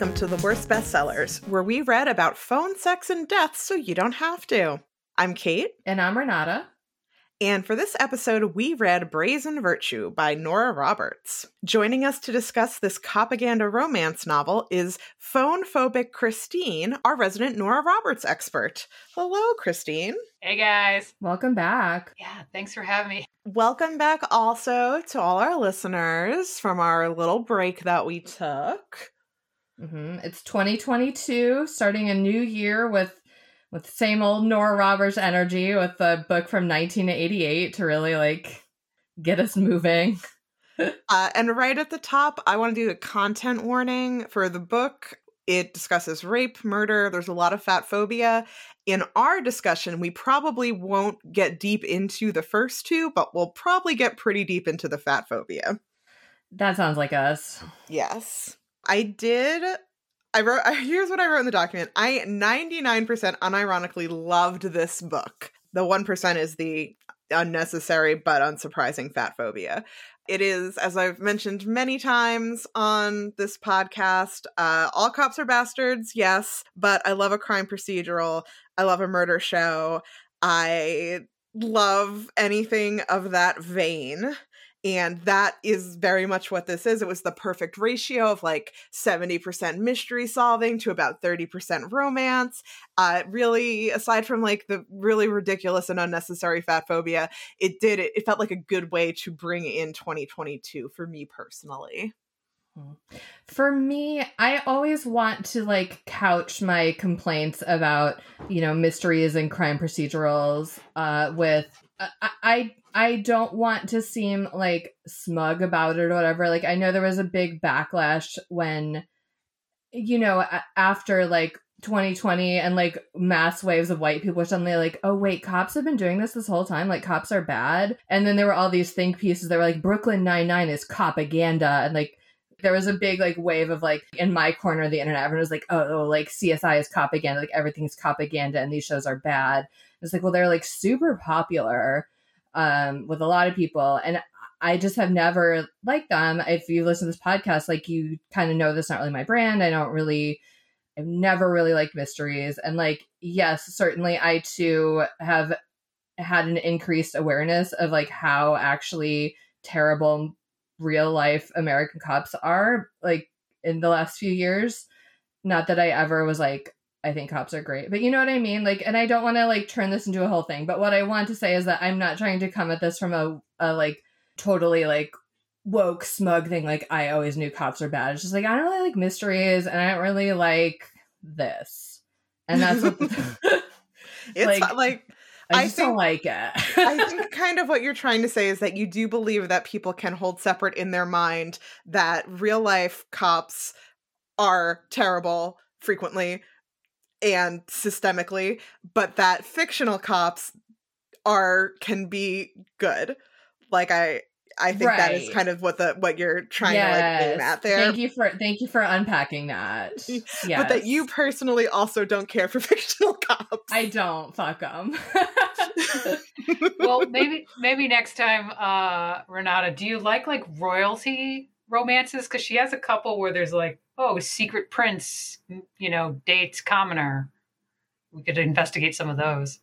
welcome to the Worst Bestsellers, where we read about phone sex and death so you don't have to. I'm Kate. And I'm Renata. And for this episode, we read Brazen Virtue by Nora Roberts. Joining us to discuss this propaganda romance novel is phone phobic Christine, our resident Nora Roberts expert. Hello, Christine. Hey, guys. Welcome back. Yeah, thanks for having me. Welcome back also to all our listeners from our little break that we took. Mm-hmm. It's 2022, starting a new year with with same old Nora Roberts energy with the book from 1988 to really like get us moving. uh, and right at the top, I want to do a content warning for the book. It discusses rape, murder. There's a lot of fat phobia. In our discussion, we probably won't get deep into the first two, but we'll probably get pretty deep into the fat phobia. That sounds like us. Yes. I did I wrote here's what I wrote in the document. I 99% unironically loved this book. The 1% is the unnecessary but unsurprising fat phobia. It is, as I've mentioned many times on this podcast, uh, all cops are bastards, yes, but I love a crime procedural. I love a murder show. I love anything of that vein. And that is very much what this is. It was the perfect ratio of like 70% mystery solving to about 30% romance. Uh, really, aside from like the really ridiculous and unnecessary fat phobia, it did, it, it felt like a good way to bring in 2022 for me personally. Hmm. For me, I always want to like couch my complaints about, you know, mysteries and crime procedurals uh, with I, I don't want to seem like smug about it or whatever. Like I know there was a big backlash when you know after like 2020 and like mass waves of white people suddenly like, oh wait, cops have been doing this this whole time. Like cops are bad. And then there were all these think pieces that were like Brooklyn Nine Nine is propaganda and like there was a big like wave of like in my corner of the internet everyone was like oh, oh like csi is propaganda like everything's propaganda and these shows are bad it's like well they're like super popular um, with a lot of people. And I just have never liked them. If you listen to this podcast, like you kind of know this not really my brand. I don't really, I've never really liked mysteries. And like, yes, certainly I too have had an increased awareness of like how actually terrible real life American cops are, like in the last few years. Not that I ever was like, I think cops are great. But you know what I mean? Like, and I don't want to like turn this into a whole thing. But what I want to say is that I'm not trying to come at this from a, a like totally like woke smug thing. Like, I always knew cops are bad. It's just like, I don't really like mysteries and I don't really like this. And that's what the, it's like, like I, I think, don't like it. I think kind of what you're trying to say is that you do believe that people can hold separate in their mind that real life cops are terrible frequently and systemically, but that fictional cops are can be good. Like I I think right. that is kind of what the what you're trying yes. to like aim at there. Thank you for thank you for unpacking that. yes. But that you personally also don't care for fictional cops. I don't. Fuck them. well, maybe maybe next time, uh, Renata, do you like like royalty romances? Because she has a couple where there's like oh, secret prince, you know, dates commoner. We could investigate some of those.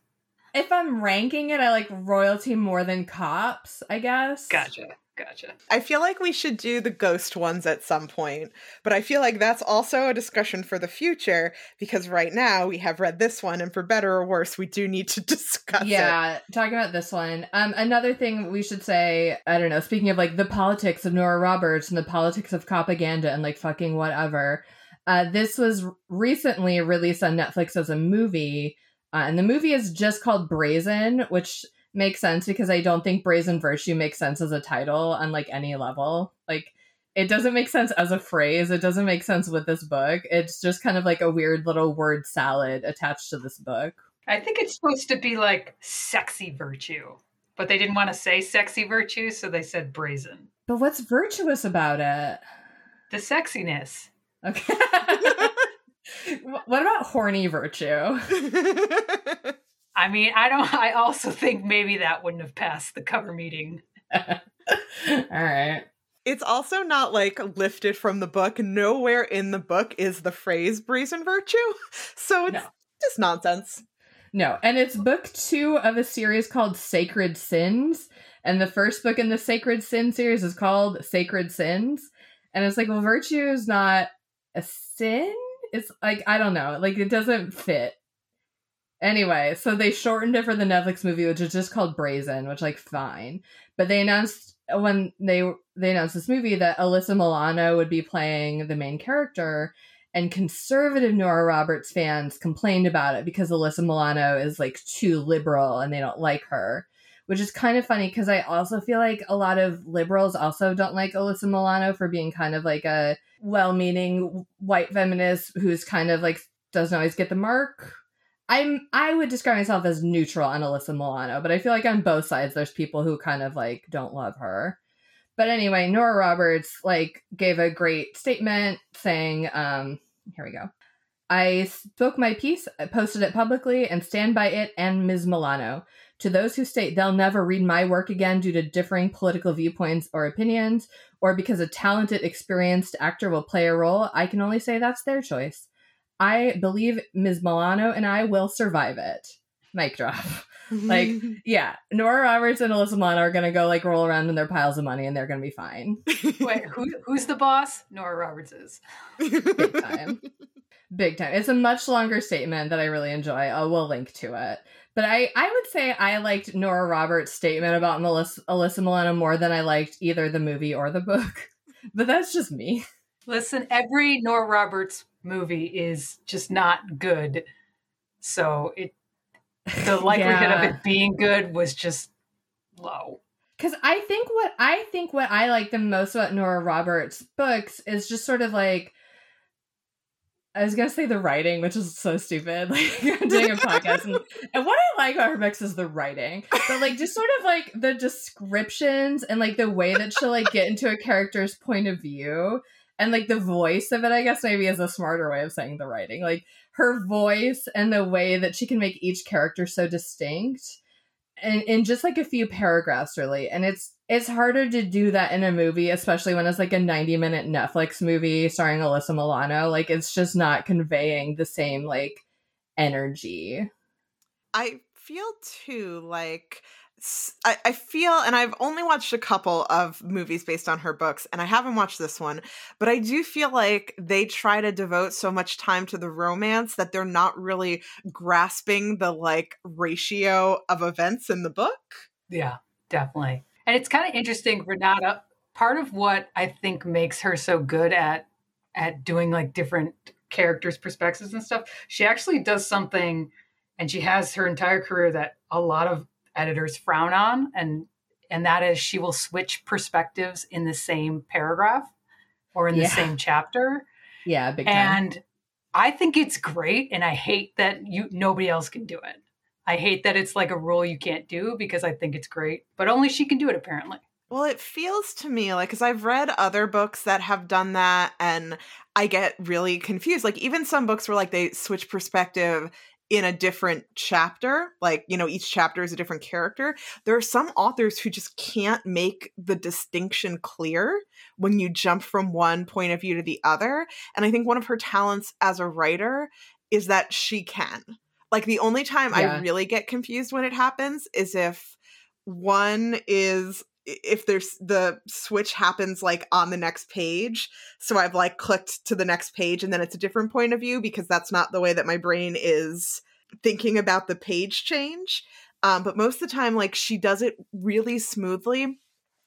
If I'm ranking it, I like royalty more than cops, I guess. Gotcha. Gotcha. I feel like we should do the ghost ones at some point, but I feel like that's also a discussion for the future because right now we have read this one, and for better or worse, we do need to discuss yeah, it. talk about this one. Um, another thing we should say, I don't know, speaking of like the politics of Nora Roberts and the politics of propaganda and like fucking whatever, uh, this was recently released on Netflix as a movie. Uh, and the movie is just called Brazen, which makes sense because I don't think Brazen Virtue makes sense as a title on like any level. Like it doesn't make sense as a phrase. It doesn't make sense with this book. It's just kind of like a weird little word salad attached to this book. I think it's supposed to be like sexy virtue, but they didn't want to say sexy virtue, so they said brazen. But what's virtuous about it? The sexiness. Okay. what about horny virtue? I mean, I don't. I also think maybe that wouldn't have passed the cover meeting. All right. It's also not like lifted from the book. Nowhere in the book is the phrase brazen virtue. So it's No. just nonsense. No, and it's book two of a series called Sacred Sins. And the first book in the Sacred Sin series is called Sacred Sins. And it's like, well, virtue is not a sin? It's like, I don't know. Like, it doesn't fit. Anyway, so they shortened it for the Netflix movie, which is just called Brazen, which, like, fine. But they announced when they they announced this movie that Alyssa Milano would be playing the main character, and conservative Nora Roberts fans complained about it because Alyssa Milano is like too liberal and they don't like her, which is kind of funny because I also feel like a lot of liberals also don't like Alyssa Milano for being kind of like a well-meaning white feminist who's kind of like doesn't always get the mark. I'm I would describe myself as neutral on Alyssa Milano, but I feel like on both sides there's people who kind of like don't love her. But anyway, Nora Roberts like gave a great statement saying, um, here we go. I spoke my piece, I posted it publicly, and stand by it and Ms. Milano. To those who state they'll never read my work again due to differing political viewpoints or opinions, or because a talented, experienced actor will play a role, I can only say that's their choice. I believe Ms. Milano and I will survive it. Mic drop. Like, yeah, Nora Roberts and Alyssa Milano are gonna go like roll around in their piles of money and they're gonna be fine. Wait, who, who's the boss? Nora Roberts is. Big time. Big time. It's a much longer statement that I really enjoy. Uh, I will link to it. But I, I would say I liked Nora Roberts' statement about Melissa, Alyssa Milano more than I liked either the movie or the book. But that's just me. Listen, every Nora Roberts movie is just not good. So it the likelihood Yeah. of it being good was just low. Because I think what I think what I like the most about Nora Roberts' books is just sort of like I was gonna say the writing, which is so stupid. Like I'm doing a podcast, and, and what I like about her books is the writing, but like just sort of like the descriptions and like the way that she'll like get into a character's point of view, and like the voice of it. I guess maybe is a smarter way of saying the writing. Like her voice and the way that she can make each character so distinct and in just like a few paragraphs really and it's it's harder to do that in a movie especially when it's like a 90 minute netflix movie starring alyssa milano like it's just not conveying the same like energy I feel too like I, I feel, and I've only watched a couple of movies based on her books, and I haven't watched this one, but I do feel like they try to devote so much time to the romance that they're not really grasping the like ratio of events in the book. Yeah, definitely. And it's kind of interesting, Renata. Part of what I think makes her so good at at doing like different characters' perspectives and stuff, she actually does something, and she has her entire career that a lot of editors frown on, and and that is she will switch perspectives in the same paragraph or in the same chapter. yeah big time And I think it's great, and I hate that you nobody else can do it. I hate that it's like a rule you can't do because I think it's great, but only she can do it apparently. Well, it feels to me like because I've read other books that have done that, and I get really confused. Like even some books where like they switch perspective in a different chapter, like you know each chapter is a different character. There are some authors who just can't make the distinction clear when you jump from one point of view to the other. And I think one of her talents as a writer is that she can. Like the only time Yeah. I really get confused when it happens is if one is if there's the switch happens like on the next page so i've like clicked to the next page and then it's a different point of view because that's not the way that my brain is thinking about the page change um, but most of the time like she does it really smoothly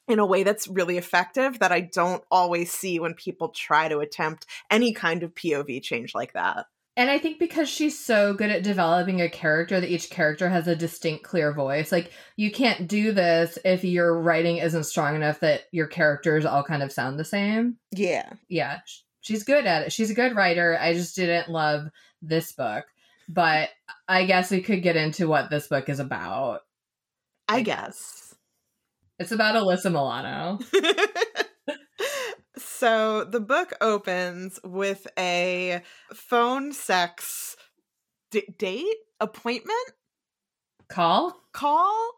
in a way that's really effective that i don't always see when people try to attempt any kind of pov change like that And I think because she's so good at developing a character that each character has a distinct, clear voice. Like, you can't do this if your writing isn't strong enough that your characters all kind of sound the same. yeah Yeah, she's good at it. She's a good writer. I just didn't love this book. But I guess we could get into what this book is about. i guess It's about Alyssa Milano. so the book opens with a phone sex d- date appointment Call? call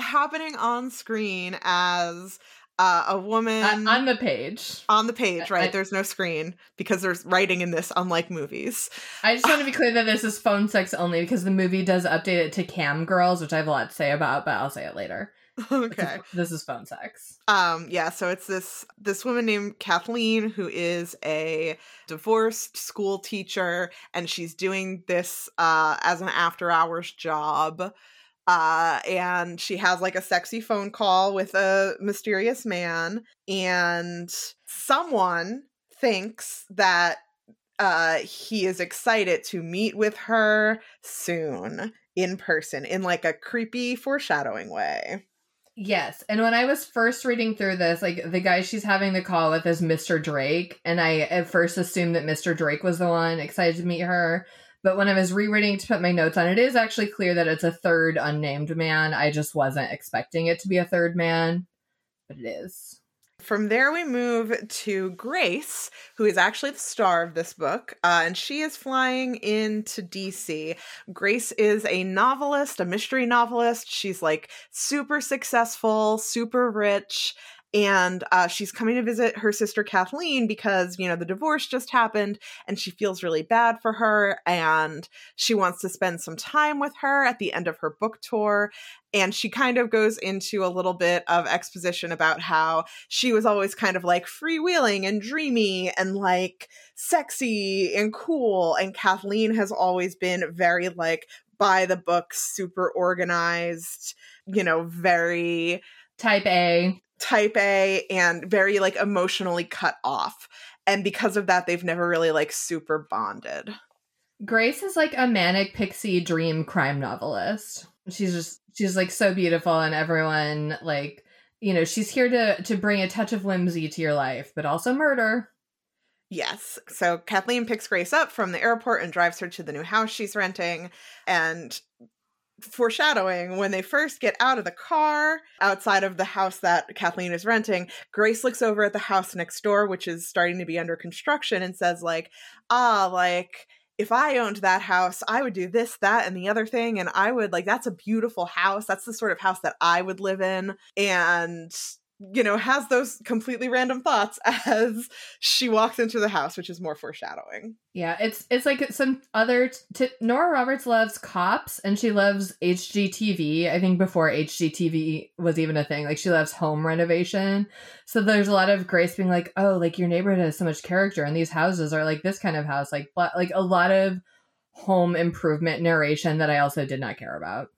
happening on screen as uh, a woman Uh, on the page. on the page, right? I- There's no screen because there's writing in this, unlike movies. I just want to be clear that this is phone sex only because the movie does update it to cam girls, which I have a lot to say about, but I'll say it later. Okay. This is phone sex. Um, yeah, so it's this this woman named Kathleen who is a divorced school teacher and she's doing this uh as an after hours job. Uh and she has like a sexy phone call with a mysterious man and someone thinks that uh he is excited to meet with her soon in person in like a creepy foreshadowing way. Yes. And when I was first reading through this, like the guy she's having the call with is Mr. Drake. And I at first assumed that Mr. Drake was the one excited to meet her. But when I was rereading to put my notes on, it is actually clear that it's a third unnamed man. I just wasn't expecting it to be a third man, but it is. From there, we move to Grace, who is actually the star of this book, uh, and she is flying into DC. Grace is a novelist, a mystery novelist. She's like super successful, super rich, and uh, she's coming to visit her sister Kathleen because, you know, the divorce just happened and she feels really bad for her, and she wants to spend some time with her at the end of her book tour. And she kind of goes into a little bit of exposition about how she was always kind of like freewheeling and dreamy and like sexy and cool. And Kathleen has always been very like by the book, super organized, you know, very Type A. type A and very like emotionally cut off. And because of that, they've never really like super bonded. Grace is like a manic pixie dream crime novelist. She's just she's like so beautiful and everyone like you know, she's here to to bring a touch of whimsy to your life, but also murder. Yes. So Kathleen picks Grace up from the airport and drives her to the new house she's renting. And foreshadowing, when they first get out of the car outside of the house that Kathleen is renting, Grace looks over at the house next door, which is starting to be under construction, and says, like, ah, like, if I owned that house, I would do this, that, and the other thing. And I would, like, that's a beautiful house. That's the sort of house that I would live in. And you know, has those completely random thoughts as she walks into the house, which is more foreshadowing. Yeah, it's it's like some other t- Nora Roberts loves cops and she loves HGTV. I think before HGTV was even a thing, like she loves home renovation. So there's a lot of Grace being like, "Oh, like your neighborhood has so much character, and these houses are like this kind of house." Like, but like a lot of home improvement narration that I also did not care about.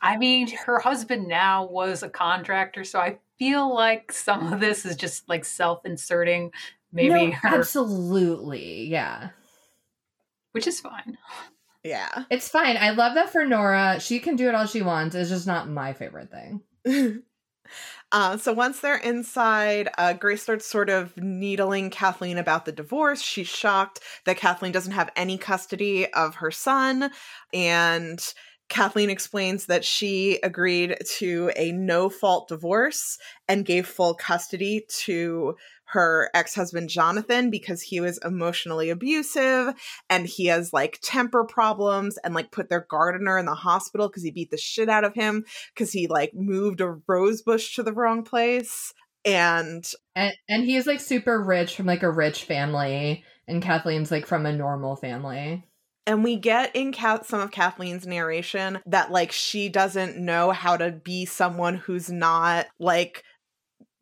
I mean, her husband now was a contractor, so I feel like some of this is just like self-inserting. Maybe No, her, absolutely, yeah. which is fine. Yeah. It's fine. I love that for Nora. She can do it all she wants. It's just not my favorite thing. uh, so once they're inside, uh, Grace starts sort of needling Kathleen about the divorce. She's shocked that Kathleen doesn't have any custody of her son. And Kathleen explains that she agreed to a no fault divorce and gave full custody to her ex husband Jonathan because he was emotionally abusive and he has like temper problems and like put their gardener in the hospital because he beat the shit out of him because he like moved a rose bush to the wrong place. And And and he is like super rich from like a rich family, and Kathleen's like from a normal family. And we get in some of Kathleen's narration that like she doesn't know how to be someone who's not like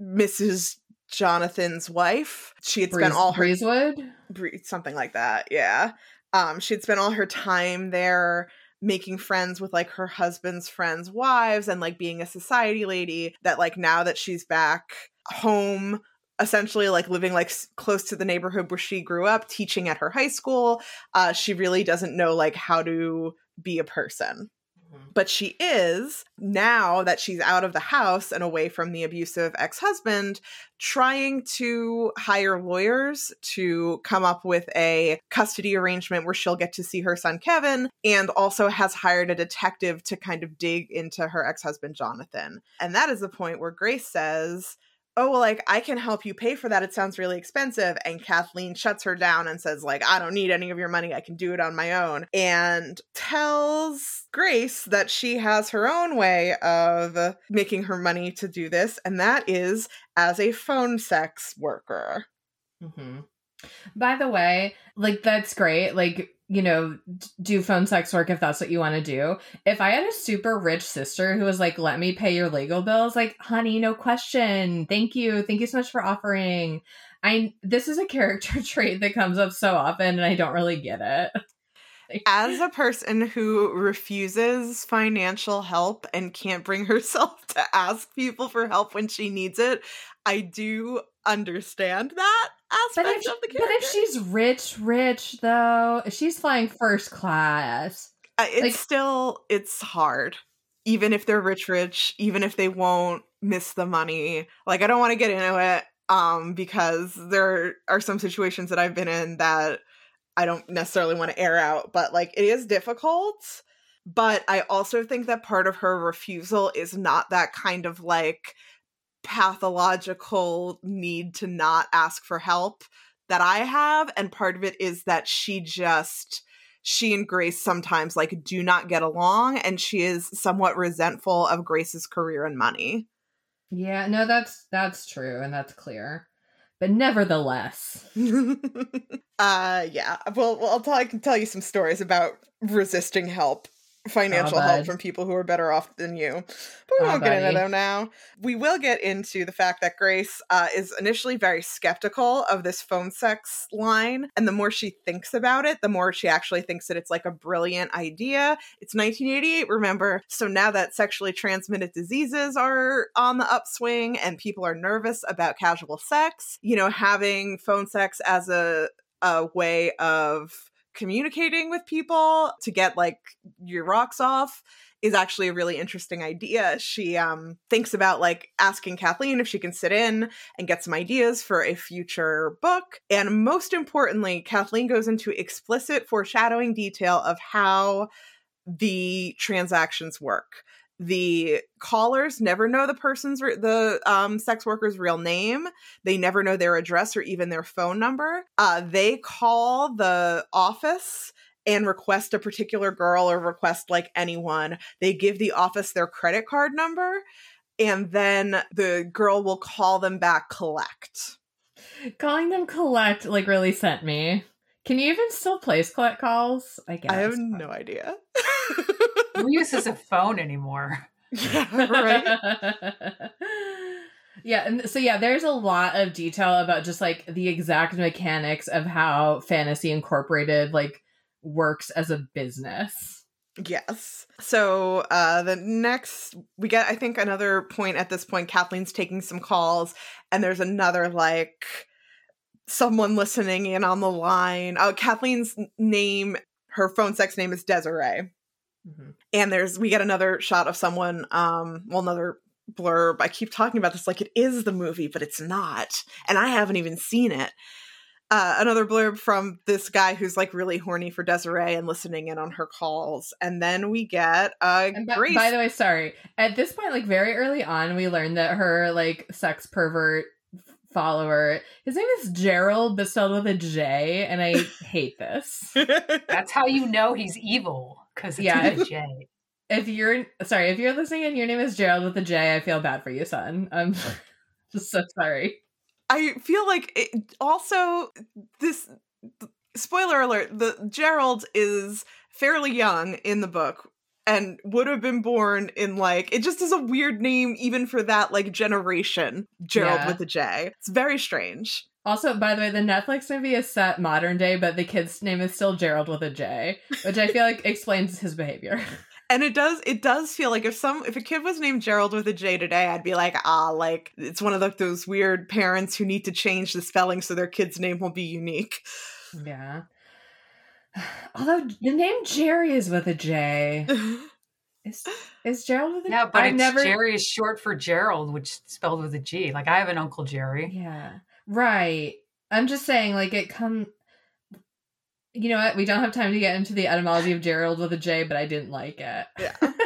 Mrs. Jonathan's wife. She had spent Breeze- all her Breezewood. bre- something like that. Yeah. Um she'd spent all her time there making friends with like her husband's friends' wives and like being a society lady that like now that she's back home essentially like living like s- close to the neighborhood where she grew up teaching at her high school uh she really doesn't know like how to be a person. But she is now that she's out of the house and away from the abusive ex-husband trying to hire lawyers to come up with a custody arrangement where she'll get to see her son Kevin and also has hired a detective to kind of dig into her ex-husband Jonathan. And that is the point where Grace says oh well like i can help you pay for that. It sounds really expensive. And kathleen shuts her down and says like i don't need any of your money. I can do it on my own. And tells grace that she has her own way of making her money to do this and that is as a phone sex worker. Hmm By the way, like that's great. Like you know, do phone sex work if that's what you want to do. If I had a super rich sister who was like, "Let me pay your legal bills," like, honey, no question. Thank you, thank you so much for offering. I this is a character trait that comes up so often, and I don't really get it. as a person who refuses financial help and can't bring herself to ask people for help when she needs it, I do understand that aspect if, of the character. but if she's rich, rich though, if she's flying first class, Uh, it's like- still it's hard, even if they're rich, rich, even if they won't miss the money. Like I don't want to get into it, um, because there are some situations that I've been in that I don't necessarily want to air out, but like it is difficult. But I also think that part of her refusal is not that kind of like pathological need to not ask for help that I have. And part of it is that she just, she and Grace sometimes like do not get along and she is somewhat resentful of Grace's career and money. yeah, no, that's that's true and that's clear. But nevertheless, uh yeah. Well, well I'll tell I can tell you some stories about resisting help. Financial Oh, help from people who are better off than you. But we Oh, won't get into them now. We will get into the fact that Grace uh, is initially very skeptical of this phone sex line. And the more she thinks about it, the more she actually thinks that it's like a brilliant idea. It's 1988, remember? So now that sexually transmitted diseases are on the upswing and people are nervous about casual sex, you know, having phone sex as a, a way of communicating with people to get like your rocks off is actually a really interesting idea. She um thinks about like asking Kathleen if she can sit in and get some ideas for a future book. And most importantly, Kathleen goes into explicit foreshadowing detail of how the transactions work. The callers never know the person's re- the um, sex worker's real name. They never know their address or even their phone number. Uh, they call the office and request a particular girl or request like anyone. They give the office their credit card number, and then the girl will call them back collect. calling them collect like really sent me. Can you even still place collect calls? I guess. I have no idea. Who uses a phone anymore? yeah, right. yeah, and so yeah, there's a lot of detail about just like the exact mechanics of how Fantasy Incorporated like works as a business. Yes. So uh the next we get I think another point at this point Kathleen's taking some calls and there's another like someone listening in on the line. Oh Kathleen's name her phone sex name is Desiree. Mhm. And there's we get another shot of someone um well another blurb. I keep talking about this like it is the movie but it's not. And I haven't even seen it. Uh, another blurb from this guy who's like really horny for Desiree and listening in on her calls, and then we get uh, And by, Grace. by the way, sorry. At this point, like very early on, we learned that her like sex pervert follower, his name is Gerald, but spelled with a J, and I hate this. That's how you know he's evil because Yeah. with a J. if you're sorry, if you're listening and your name is Gerald with a J, I feel bad for you, son. I'm just so sorry. I feel like it also this spoiler alert: the Gerald is fairly young in the book and would have been born in like it just is a weird name even for that like generation. Gerald Yeah. with a J. It's very strange. Also, by the way, the Netflix movie is set modern day, but the kid's name is still Gerald with a J, which I feel like explains his behavior. And it does it does feel like if some if a kid was named Gerald with a J today, I'd be like, ah, like it's one of the, those weird parents who need to change the spelling so their kid's name will be unique. yeah. Although the name Jerry is with a J. Is is Gerald with a Yeah, but I it's never Jerry is short for Gerald, which is spelled with a G. Like I have an uncle Jerry. Yeah. Right. I'm just saying, like, it come. You know what? We don't have time to get into the etymology of Gerald with a J, but I didn't like it. Yeah.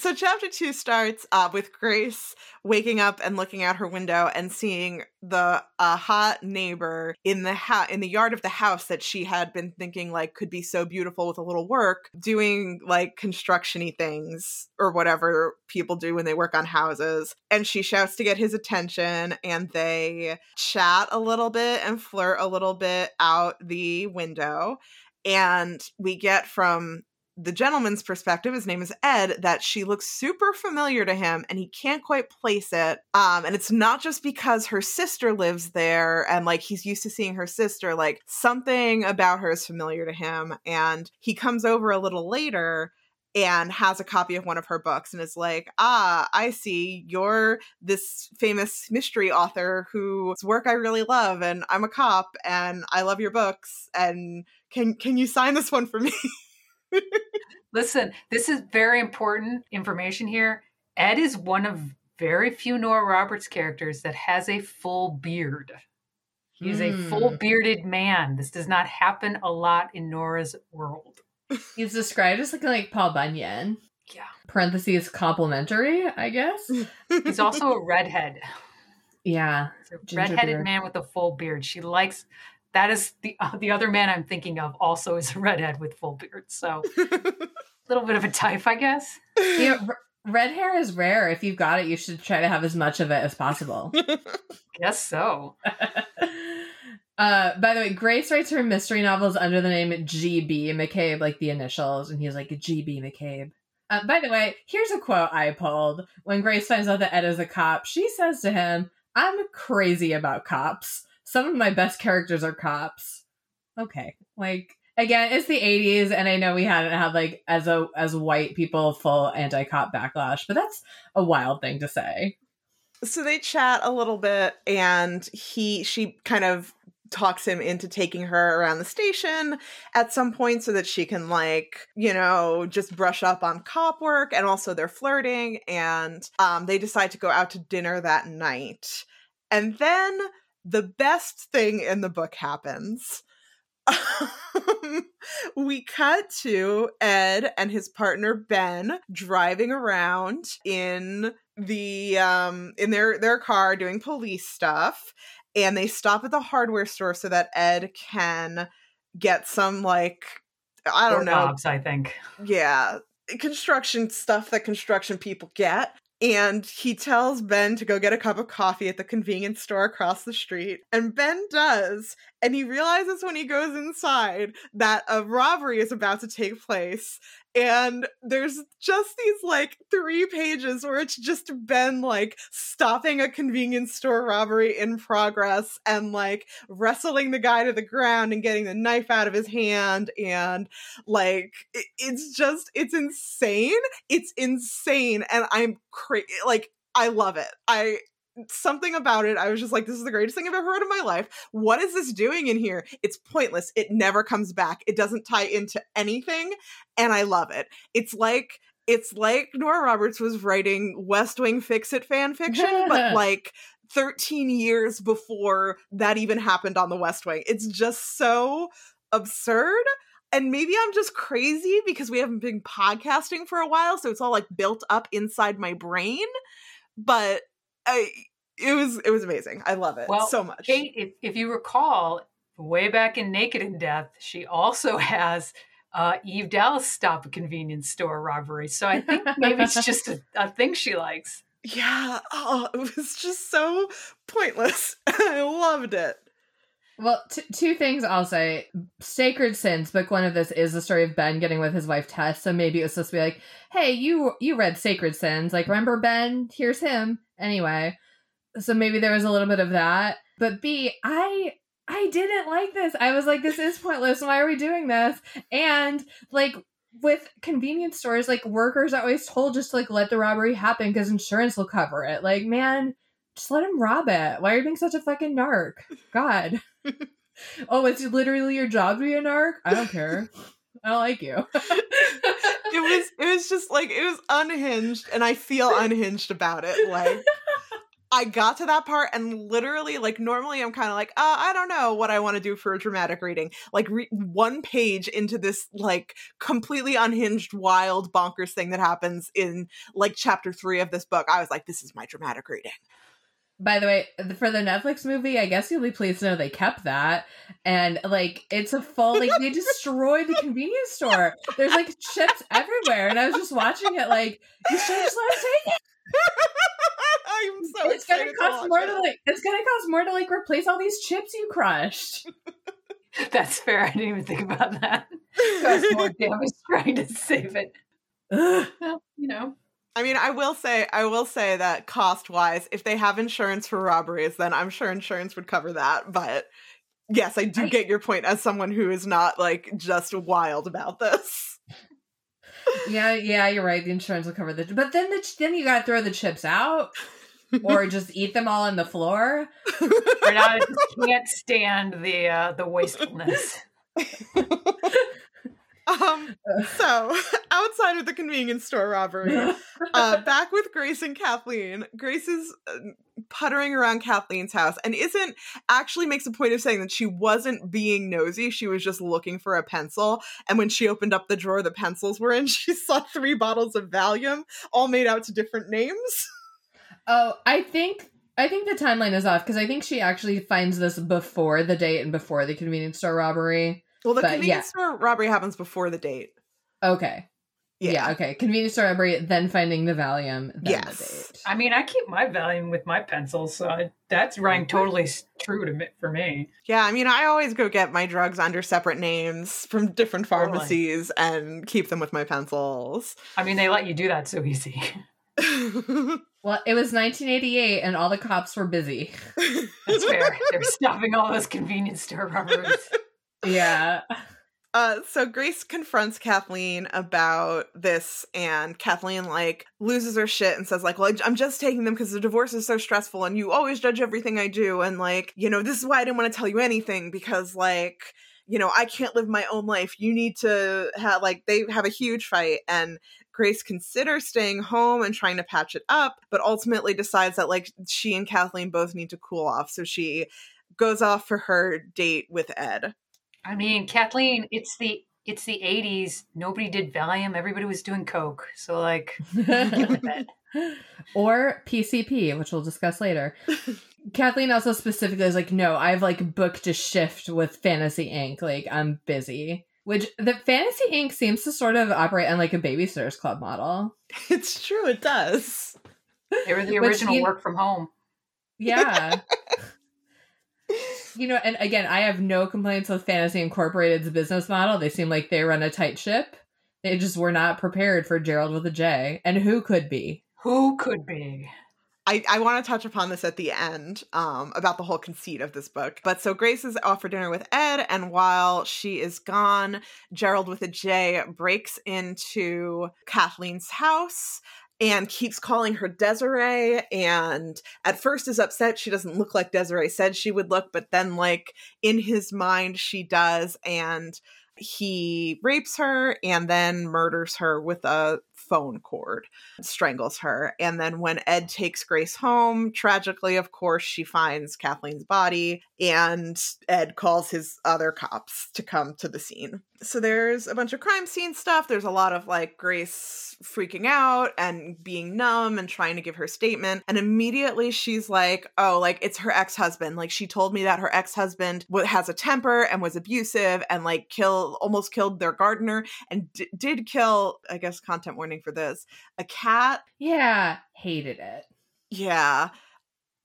So chapter two starts uh, with Grace waking up and looking out her window and seeing the uh, hot neighbor in the ha- in the yard of the house that she had been thinking like could be so beautiful with a little work, doing like constructiony things or whatever people do when they work on houses. And she shouts to get his attention, and they chat a little bit and flirt a little bit out the window. And we get from the gentleman's perspective, his name is Ed, that she looks super familiar to him and he can't quite place it. Um, and it's not just because her sister lives there and like he's used to seeing her sister, like something about her is familiar to him. And he comes over a little later and has a copy of one of her books and is like, ah, I see you're this famous mystery author whose work I really love, and I'm a cop and I love your books. And can can you sign this one for me? Listen, this is very important information here. Ed is one of very few Nora Roberts characters that has a full beard. He's mm. a full bearded man. This does not happen a lot in Nora's world. He's described as looking like Paul Bunyan. Yeah. Parentheses complimentary, I guess. He's also a redhead. Yeah. redheaded beard. man with a full beard. She likes that is the uh, the other man I'm thinking of also is a redhead with full beard. So a little bit of a type, I guess. Yeah, r- red hair is rare. If you've got it, you should try to have as much of it as possible. guess so. Uh, by the way, Grace writes her mystery novels under the name G.B. McCabe, like the initials, and he's like G.B. McCabe. Uh, by the way, here's a quote I pulled. When Grace finds out that Ed is a cop, she says to him, I'm crazy about cops some of my best characters are cops. Okay. Like again, it's the 80s and I know we hadn't had like as a as white people full anti-cop backlash, but that's a wild thing to say. So they chat a little bit and he she kind of talks him into taking her around the station at some point so that she can like you know just brush up on cop work and also they're flirting and um, they decide to go out to dinner that night and then the best thing in the book happens. we cut to Ed and his partner Ben driving around in the um in their their car doing police stuff and they stop at the hardware store so that Ed can get some like I don't know jobs I think. Yeah, construction stuff that construction people get and he tells Ben to go get a cup of coffee at the convenience store across the street. And Ben does. And he realizes when he goes inside that a robbery is about to take place and there's just these like three pages where it's just Ben like stopping a convenience store robbery in progress and like wrestling the guy to the ground and getting the knife out of his hand and like it's just it's insane. It's insane and i'm crazy like i love it. I something about it. I was just like, this is the greatest thing I've ever heard in my life. What is this doing in here? It's pointless. It never comes back. It doesn't tie into anything. And I love it. It's like, it's like Nora Roberts was writing West Wing fix it fan fiction, but like 13 years before that even happened on the West Wing. It's just so absurd. And maybe I'm just crazy because we haven't been podcasting for a while. So it's all like built up inside my brain. But I, it was it was amazing. I love it well, so much. Kate, if, if you recall, way back in Naked in Death, she also has uh, Eve Dallas stop a convenience store robbery. So I think maybe it's just a, a thing she likes. Yeah. Oh, it was just so pointless. I loved it. Well, t- two things I'll say. Sacred Sins, book one of this is the story of Ben getting with his wife Tess. So maybe it was supposed to be like, "Hey, you you read Sacred Sins? Like, remember Ben? Here's him." Anyway, so maybe there was a little bit of that. But B, I I didn't like this. I was like, this is pointless. Why are we doing this? And like with convenience stores, like workers are always told just to like let the robbery happen because insurance will cover it. Like, man, just let him rob it. Why are you being such a fucking narc? God. oh, it's literally your job to be a narc? I don't care. I don't like you. it was it was just like it was unhinged and I feel unhinged about it. Like I got to that part and literally, like, normally I'm kind of like, uh, I don't know what I want to do for a dramatic reading. Like, re- one page into this, like, completely unhinged, wild, bonkers thing that happens in, like, chapter three of this book, I was like, this is my dramatic reading. By the way, for the Netflix movie, I guess you'll be pleased to know they kept that. And like it's a full like they destroyed the convenience store. There's like chips everywhere. And I was just watching it like you should just let us take it. I'm so it's gonna cost to more watch to like it's gonna cost more to like replace all these chips you crushed. That's fair. I didn't even think about that. That's more damage trying to save it. Well, you know. I mean, I will say, I will say that cost wise, if they have insurance for robberies, then I'm sure insurance would cover that. But yes, I do I- get your point as someone who is not like just wild about this. yeah, yeah, you're right. The insurance will cover the but then the then you gotta throw the chips out or just eat them all on the floor. Renata just can't stand the uh, the wastefulness. um, so outside of the convenience store robbery, uh, back with Grace and Kathleen. Grace is uh, puttering around Kathleen's house and isn't actually makes a point of saying that she wasn't being nosy. She was just looking for a pencil. And when she opened up the drawer the pencils were in, she saw three bottles of Valium, all made out to different names. Oh, I think I think the timeline is off because I think she actually finds this before the date and before the convenience store robbery. Well, the But, convenience yeah. store robbery happens before the date. Okay. Yeah. okay. Convenience store robbery, then finding the Valium, then Yes. the date. I mean, I keep my Valium with my pencils, so I, that's rang totally true to me, for me. Yeah, I mean, I always go get my drugs under separate names from different Totally. pharmacies and keep them with my pencils. I mean, they let you do that so easy. Well, it was 1988 and all the cops were busy. That's fair. They're stopping all those convenience store robberies. Yeah. Uh, so Grace confronts Kathleen about this, and Kathleen like loses her shit and says like, "Well, I'm just taking them because the divorce is so stressful, and you always judge everything I do, and like, you know, this is why I didn't want to tell you anything because like." You know, I can't live my own life. You need to have, like, they have a huge fight, and Grace considers staying home and trying to patch it up, but ultimately decides that, like, she and Kathleen both need to cool off. So she goes off for her date with Ed. I mean, Kathleen, it's the it's the '80s. Nobody did Valium. Everybody was doing Coke. So, like, get with it. or PCP, which we'll discuss later. Kathleen also specifically is like, no, I've like booked a shift with Fantasy Inc. Like, I'm busy. Which the Fantasy Inc. seems to sort of operate on like a Babysitters Club model. It's true, it does. They were the original you- work from home. Yeah. you know, and again, I have no complaints with Fantasy Incorporated's business model. They seem like they run a tight ship. They just were not prepared for Gerald with a J. And who could be? Who could be? I, I want to touch upon this at the end um, about the whole conceit of this book. But so Grace is off for dinner with Ed, and while she is gone, Gerald with a J breaks into Kathleen's house and keeps calling her Desiree. And at first is upset she doesn't look like Desiree said she would look, but then, like, in his mind, she does. And he rapes her and then murders her with a phone cord strangles her. And then when Ed takes Grace home, tragically, of course, she finds Kathleen's body, and Ed calls his other cops to come to the scene. So there's a bunch of crime scene stuff. There's a lot of like Grace freaking out and being numb and trying to give her statement. And immediately she's like, oh, like it's her ex husband. Like she told me that her ex husband has a temper and was abusive and like kill almost killed their gardener and d- did kill, I guess, content warning for this, a cat. Yeah, hated it. Yeah.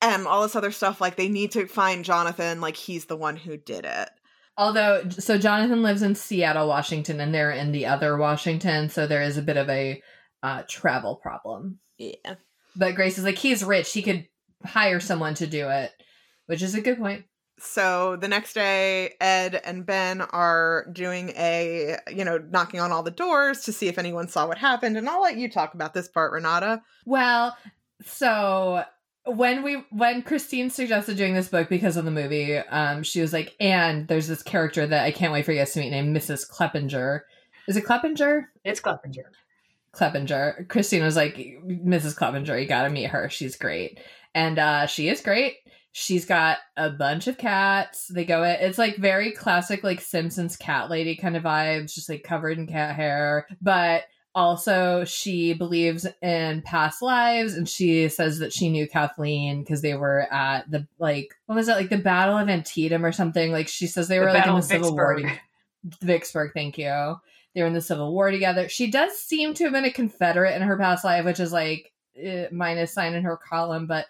And all this other stuff. Like they need to find Jonathan. Like he's the one who did it. Although, so Jonathan lives in Seattle, Washington, and they're in the other Washington, so there is a bit of a uh, travel problem. Yeah. But Grace is like, he's rich; he could hire someone to do it, which is a good point. So the next day, Ed and Ben are doing a, you know, knocking on all the doors to see if anyone saw what happened. And I'll let you talk about this part, Renata. Well, so when we when Christine suggested doing this book because of the movie, um, she was like, and there's this character that I can't wait for you guys to meet named Mrs. Kleppinger. Is it Kleppinger? It's Kleppinger. Kleppinger. Christine was like, Mrs. Kleppinger, you gotta meet her. She's great. And uh, she is great. She's got a bunch of cats. They go it. It's like very classic, like Simpsons cat lady kind of vibes, just like covered in cat hair. But also, she believes in past lives, and she says that she knew Kathleen because they were at the like what was it like the Battle of Antietam or something. Like she says they The were like in the Civil War. To- Vicksburg, thank you. They were in the Civil War together. She does seem to have been a Confederate in her past life, which is like eh, minus sign in her column. But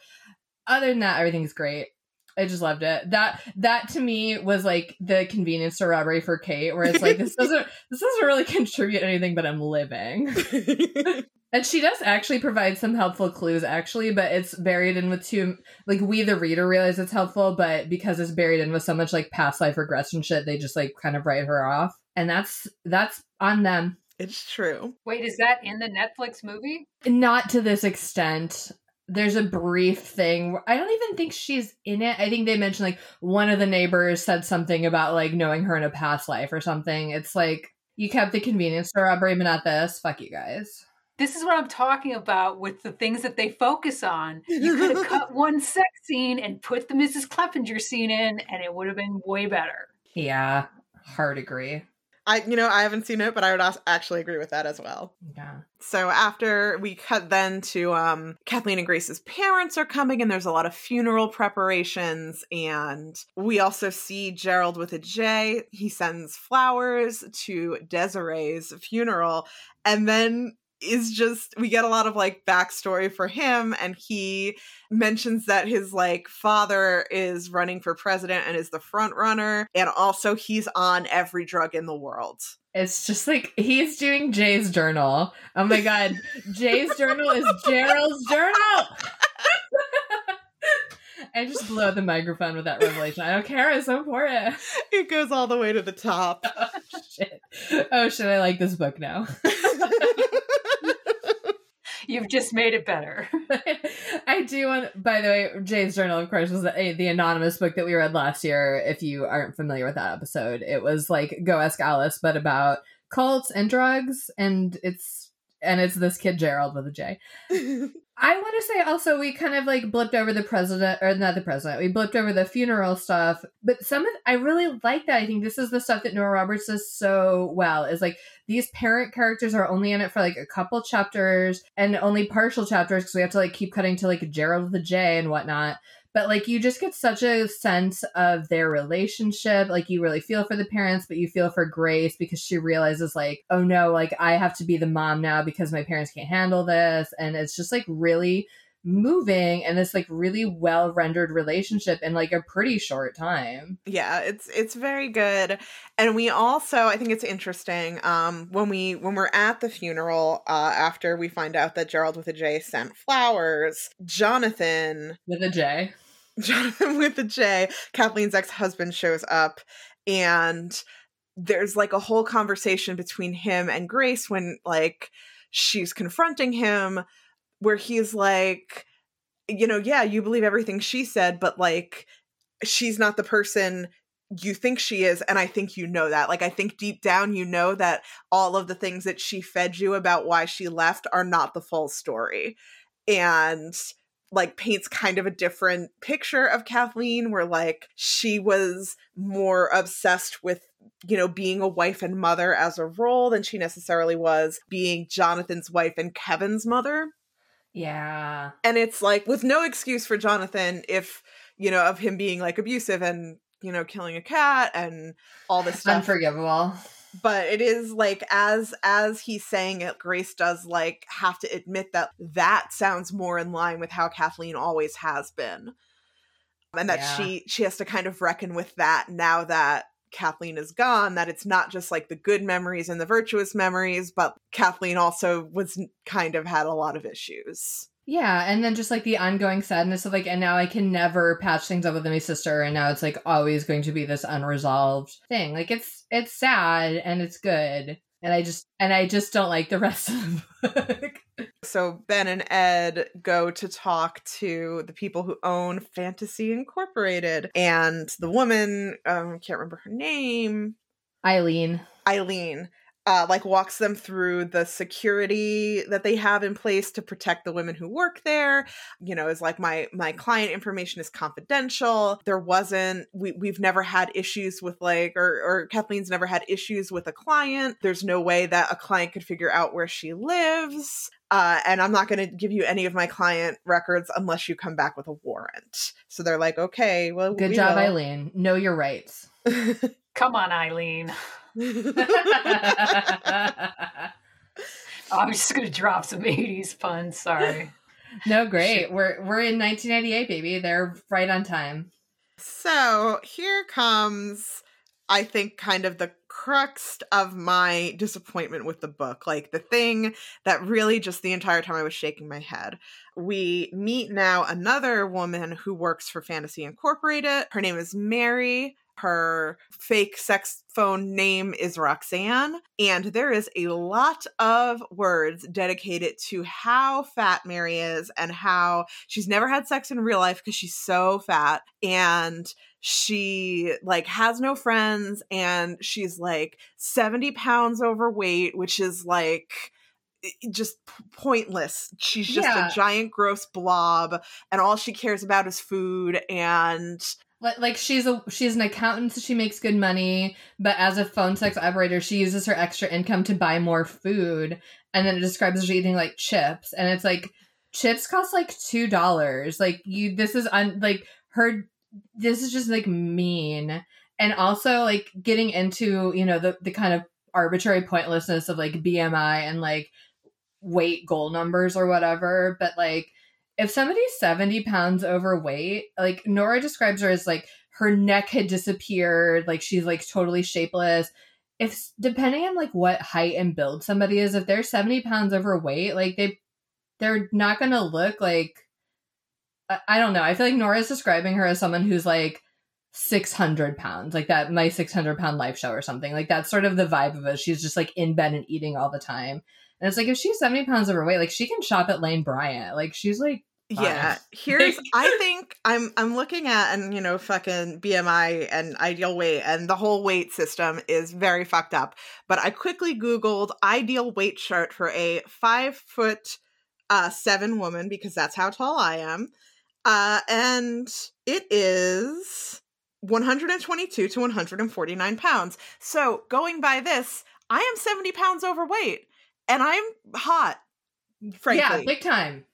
other than that, everything's great. I just loved it. That that to me was like the convenience store robbery for Kate, where it's like this doesn't this doesn't really contribute anything, but I'm living. And she does actually provide some helpful clues, actually, but it's buried in with too like we the reader realize it's helpful, but because it's buried in with so much like past life regression shit, they just like kind of write her off, and that's that's on them. it's true. Wait, is that in the Netflix movie? Not to this extent. There's a brief thing. I don't even think she's in it. I think they mentioned like one of the neighbors said something about like knowing her in a past life or something. It's like you kept the convenience store robbery, but not this. Fuck you guys. This is what I'm talking about with the things that they focus on. You could have cut one sex scene and put the Mrs. Clevenger scene in, and it would have been way better. Yeah, hard agree. I, you know, I haven't seen it, but I would actually agree with that as well. Yeah. So after we cut then to um Kathleen and Grace's parents are coming and there's a lot of funeral preparations and we also see Gerald with a J. He sends flowers to Desiree's funeral and then is just we get a lot of like backstory for him and he mentions that his like father is running for president and is the front runner and also he's on every drug in the world. It's just like he's doing Jay's journal. Oh my god, Jay's journal is Gerald's journal. I just blew out the microphone with that revelation. I don't care. It's so important. It goes all the way to the top. Oh shit. Oh shit. I like this book now. You've just made it better. I do want. By the way, Jay's journal, of course, was the, eh, the anonymous book that we read last year. If you aren't familiar with that episode, it was like Go Ask Alice, but about cults and drugs, and it's and it's this kid Gerald with a J. I want to say also we kind of like blipped over the president or not the president. We blipped over the funeral stuff, but some of I really like that. I think this is the stuff that Nora Roberts does so well. Is like these parent characters are only in it for like a couple chapters and only partial chapters because we have to like keep cutting to like Gerald the J and whatnot. But like you just get such a sense of their relationship. Like you really feel for the parents, but you feel for Grace because she realizes like, oh no, like I have to be the mom now because my parents can't handle this. And it's just like really moving and this like really well rendered relationship in like a pretty short time. yeah it's it's very good and we also i think it's interesting um when we when we're at the funeral uh after we find out that gerald with a j sent flowers jonathan With a J. jonathan with a j kathleen's ex-husband shows up and there's like a whole conversation between him and grace when like she's confronting him where he's like you know yeah you believe everything she said but like she's not the person you think she is and i think you know that. Like i think deep down you know that all of the things that she fed you about why she left are not the full story and like paints kind of a different picture of kathleen where like she was more obsessed with you know being a wife and mother as a role than she necessarily was being jonathan's wife and kevin's mother Yeah. and it's like with no excuse for Jonathan if you know of him being like abusive and you know killing a cat and all this stuff Unforgivable. But it is like as as he's saying it Grace does like have to admit that that sounds more in line with how Kathleen always has been and that Yeah. she she has to kind of reckon with that now that Kathleen is gone that it's not just like the good memories and the virtuous memories but Kathleen also was kind of had a lot of issues Yeah, and then just like the ongoing sadness of like, and now I can never patch things up with my sister, and now it's like always going to be this unresolved thing. Like it's it's sad and it's good, and I just and I just don't like the rest of the book. So Ben and Ed go to talk to the people who own Fantasy Incorporated, and the woman, um, I can't remember her name, Eileen, Eileen. Uh, like walks them through the security that they have in place to protect the women who work there. You know, is like my my client information is confidential. There wasn't we we've never had issues with like or or Kathleen's never had issues with a client. There's no way that a client could figure out where she lives. Uh, and I'm not going to give you any of my client records unless you come back with a warrant. So they're like, okay, well, Good we job, will. Eileen. Know your rights. Come on, Eileen. Oh, I'm just gonna drop some 80s puns. Sorry. no, great. We're we're in 1998, baby. They're right on time. So here comes, I think, kind of the crux of my disappointment with the book. Like the thing that really just the entire time I was shaking my head. We meet now another woman who works for Fantasy Incorporated. Her name is Mary. Her fake sex phone name is Roxanne. And there is a lot of words dedicated to how fat Mary is and how she's never had sex in real life because she's so fat. And she like has no friends and she's like 70 pounds overweight, which is like just pointless. She's just Yeah. a giant gross blob and all she cares about is food and Like, she's a she's an accountant, so she makes good money. But as a phone sex operator, she uses her extra income to buy more food, and then it describes her eating like chips, and it's like chips cost like two dollars. Like you, this is un like her. This is just like mean, and also like getting into you know the the kind of arbitrary pointlessness of like BMI and like weight goal numbers or whatever. But like if somebody's 70 pounds overweight, like Nora describes her as like her neck had disappeared, like she's like totally shapeless. If depending on like what height and build somebody is, if they're 70 pounds overweight, like they they're not gonna look like I, I don't know. I feel like Nora's describing her as someone who's like 600 pounds, like that my 600 pound life show or something. Like that's sort of the vibe of it. She's just like in bed and eating all the time. And it's like if she's 70 pounds overweight, like she can shop at Lane Bryant. Like she's like Yeah, here's I think I'm I'm looking at and you know fucking BMI and ideal weight and the whole weight system is very fucked up. But I quickly googled ideal weight chart for a five foot uh seven woman because that's how tall I am. Uh and it is 122 to 149 pounds. So going by this, I am 70 pounds overweight and I'm hot. Frankly. Yeah, big time.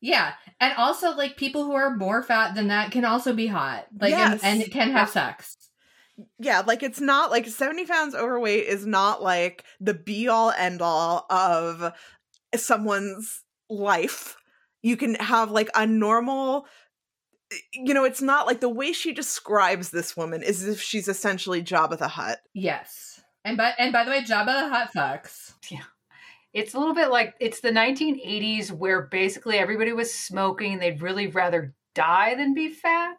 Yeah. And also like people who are more fat than that can also be hot. Like Yes. and, and can have sex. yeah, like it's not like 70 pounds overweight is not like the be all end all of someone's life. You can have like a normal, you know, it's not like the way she describes this woman is as if she's essentially Jabba the Hutt. Yes. And by and by the way, Jabba the Hot fucks. It's a little bit like it's the 1980s where basically everybody was smoking. and They'd really rather die than be fat.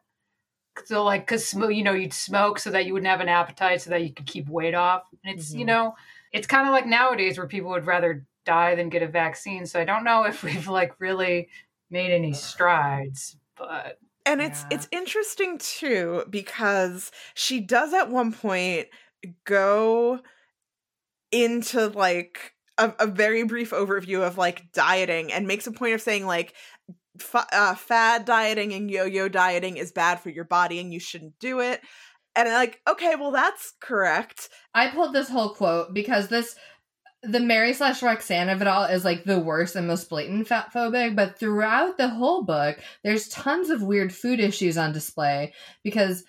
So, like, because you know, you'd smoke so that you wouldn't have an appetite, so that you could keep weight off. And it's you Mhm. know, it's kind of like nowadays where people would rather die than get a vaccine. So I don't know if we've like really made any strides, but And it's Yeah. it's interesting too because she does at one point go into like a, a very brief overview of like dieting and makes a point of saying like fa- uh, fad dieting and yo-yo dieting is bad for your body and you shouldn't do it. And I'm like, okay, well that's correct. I pulled this whole quote because this the Mary slash Roxanne of it all is like the worst and most blatant fat phobic, but throughout the whole book, there's tons of weird food issues on display because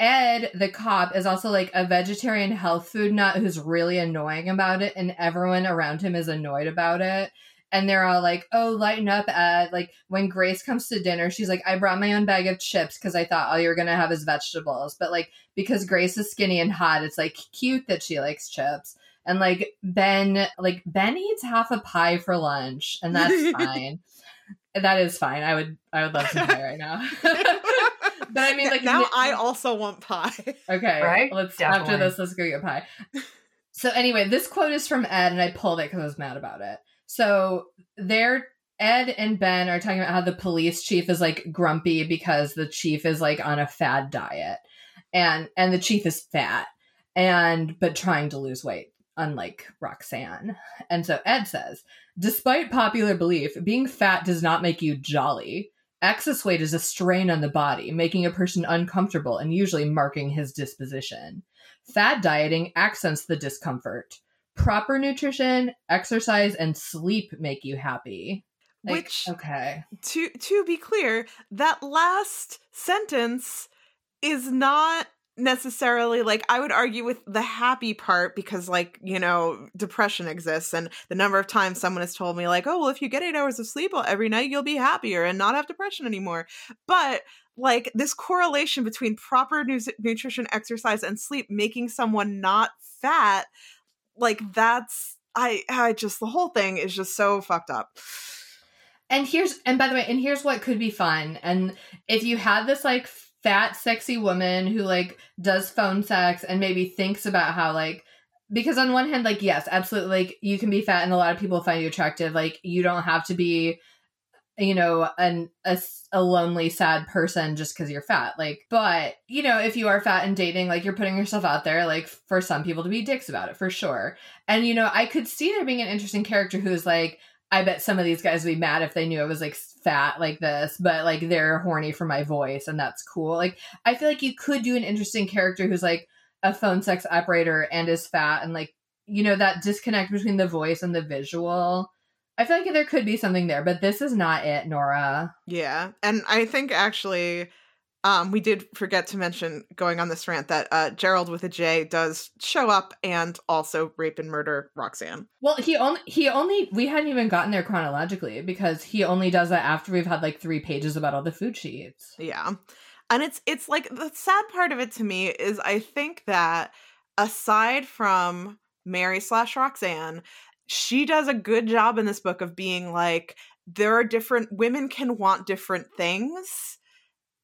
Ed, the cop, is also like a vegetarian health food nut who's really annoying about it, and everyone around him is annoyed about it. And they're all like, oh, lighten up, Ed. Like, when Grace comes to dinner, she's like, I brought my own bag of chips because I thought all you were going to have is vegetables. But, like, because Grace is skinny and hot, it's like cute that she likes chips. And, like, Ben, like, Ben eats half a pie for lunch, and that's fine. that is fine. I would, I would love some pie right now. but I mean, like, now Nick- I also want pie. Okay. Right? Let's after this, let's go get pie. So anyway, this quote is from Ed, and I pulled it because I was mad about it. So they're Ed and Ben are talking about how the police chief is like grumpy because the chief is like on a fad diet, and and the chief is fat and but trying to lose weight unlike Roxanne. And so Ed says, despite popular belief, being fat does not make you jolly. Excess weight is a strain on the body, making a person uncomfortable and usually marking his disposition. Fad dieting accents the discomfort. Proper nutrition, exercise, and sleep make you happy. Like, Which okay. to to be clear, that last sentence is not necessarily like I would argue with the happy part because like, you know, depression exists and the number of times someone has told me like, "Oh, well if you get 8 hours of sleep every night, you'll be happier and not have depression anymore." But like this correlation between proper nu- nutrition, exercise and sleep making someone not fat, like that's I I just the whole thing is just so fucked up. And here's and by the way, and here's what could be fun. And if you had this like fat, sexy woman who like does phone sex and maybe thinks about how like because on one hand, like yes, absolutely, like you can be fat and a lot of people find you attractive. Like you don't have to be, you know, an a, a lonely, sad person just because you're fat. Like, but you know, if you are fat and dating, like you're putting yourself out there, like for some people to be dicks about it for sure. And you know, I could see there being an interesting character who's like I bet some of these guys would be mad if they knew I was like fat like this, but like they're horny for my voice and that's cool. Like I feel like you could do an interesting character who's like a phone sex operator and is fat and like you know that disconnect between the voice and the visual. I feel like there could be something there, but this is not it, Nora. Yeah. And I think actually um, we did forget to mention going on this rant that uh, Gerald with a J does show up and also rape and murder Roxanne. Well, he only he only we hadn't even gotten there chronologically because he only does that after we've had like three pages about all the food she eats. Yeah. And it's it's like the sad part of it to me is I think that aside from Mary slash Roxanne, she does a good job in this book of being like there are different women can want different things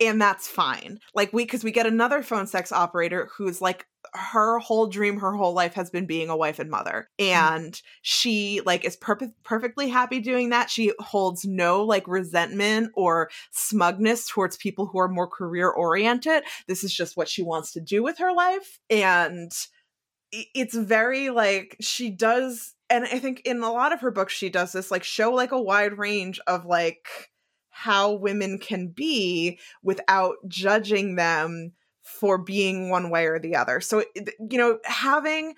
and that's fine. Like we cuz we get another phone sex operator who's like her whole dream her whole life has been being a wife and mother and mm. she like is per- perfectly happy doing that she holds no like resentment or smugness towards people who are more career oriented this is just what she wants to do with her life and it's very like she does and i think in a lot of her books she does this like show like a wide range of like how women can be without judging them for being one way or the other. So, you know, having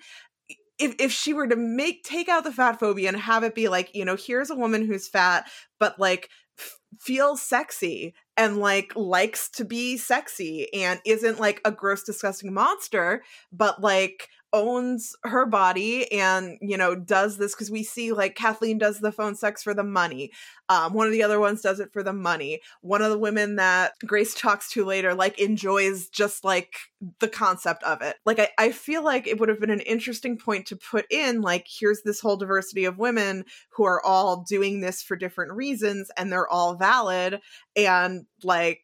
if if she were to make take out the fat phobia and have it be like, you know, here's a woman who's fat but like f- feels sexy and like likes to be sexy and isn't like a gross disgusting monster, but like owns her body and you know does this because we see like kathleen does the phone sex for the money um one of the other ones does it for the money. One of the women that grace talks to later like enjoys just like the concept of it. Like i, I feel like it would have been an interesting point to put in like here's this whole diversity of women who are all doing this for different reasons and they're all valid and like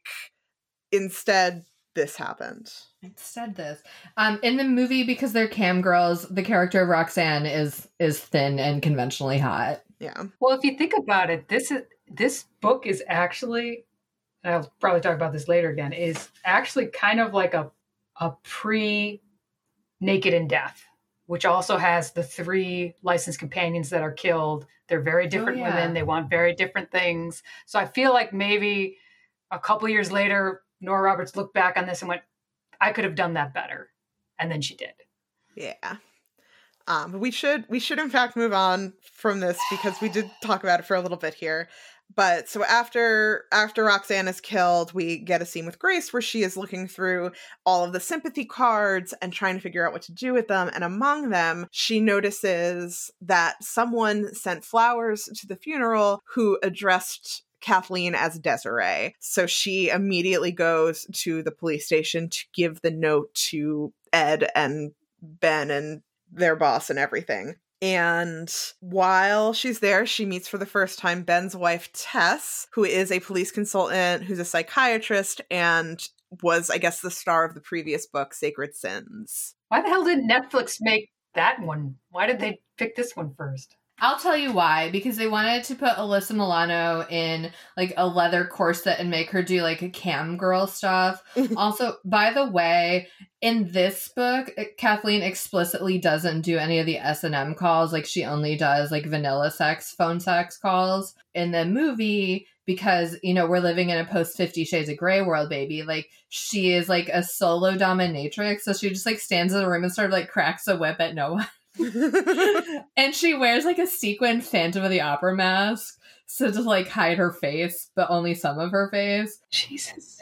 instead this happened it said this um in the movie because they're cam girls the character of roxanne is is thin and conventionally hot. Yeah. Well if you think about it this is this book is actually i'll probably talk about this later again is actually kind of like a a pre naked in death which also has the three licensed companions that are killed. They're very different oh, yeah. women. They want very different things. So i feel like maybe a couple years later nora roberts looked back on this and went I could have done that better. And then she did. Yeah. Um, we should we should in fact move on from this because we did talk about it for a little bit here. But so after after Roxanne is killed, we get a scene with Grace where she is looking through all of the sympathy cards and trying to figure out what to do with them. And among them, she notices that someone sent flowers to the funeral who addressed Kathleen as Desiree. So she immediately goes to the police station to give the note to Ed and Ben and their boss and everything. And while she's there, she meets for the first time Ben's wife, Tess, who is a police consultant, who's a psychiatrist, and was, I guess, the star of the previous book, Sacred Sins. Why the hell did Netflix make that one? Why did they pick this one first? I'll tell you why. Because they wanted to put Alyssa Milano in like a leather corset and make her do like a cam girl stuff. also, by the way, in this book, uh, Kathleen explicitly doesn't do any of the S and M calls. Like she only does like vanilla sex, phone sex calls. In the movie, because you know we're living in a post 50 shades of gray world baby like she is like a solo dominatrix so she just like stands in the room and sort of like cracks a whip at no one and she wears like a sequin Phantom of the Opera mask so to like hide her face, but only some of her face. Jesus.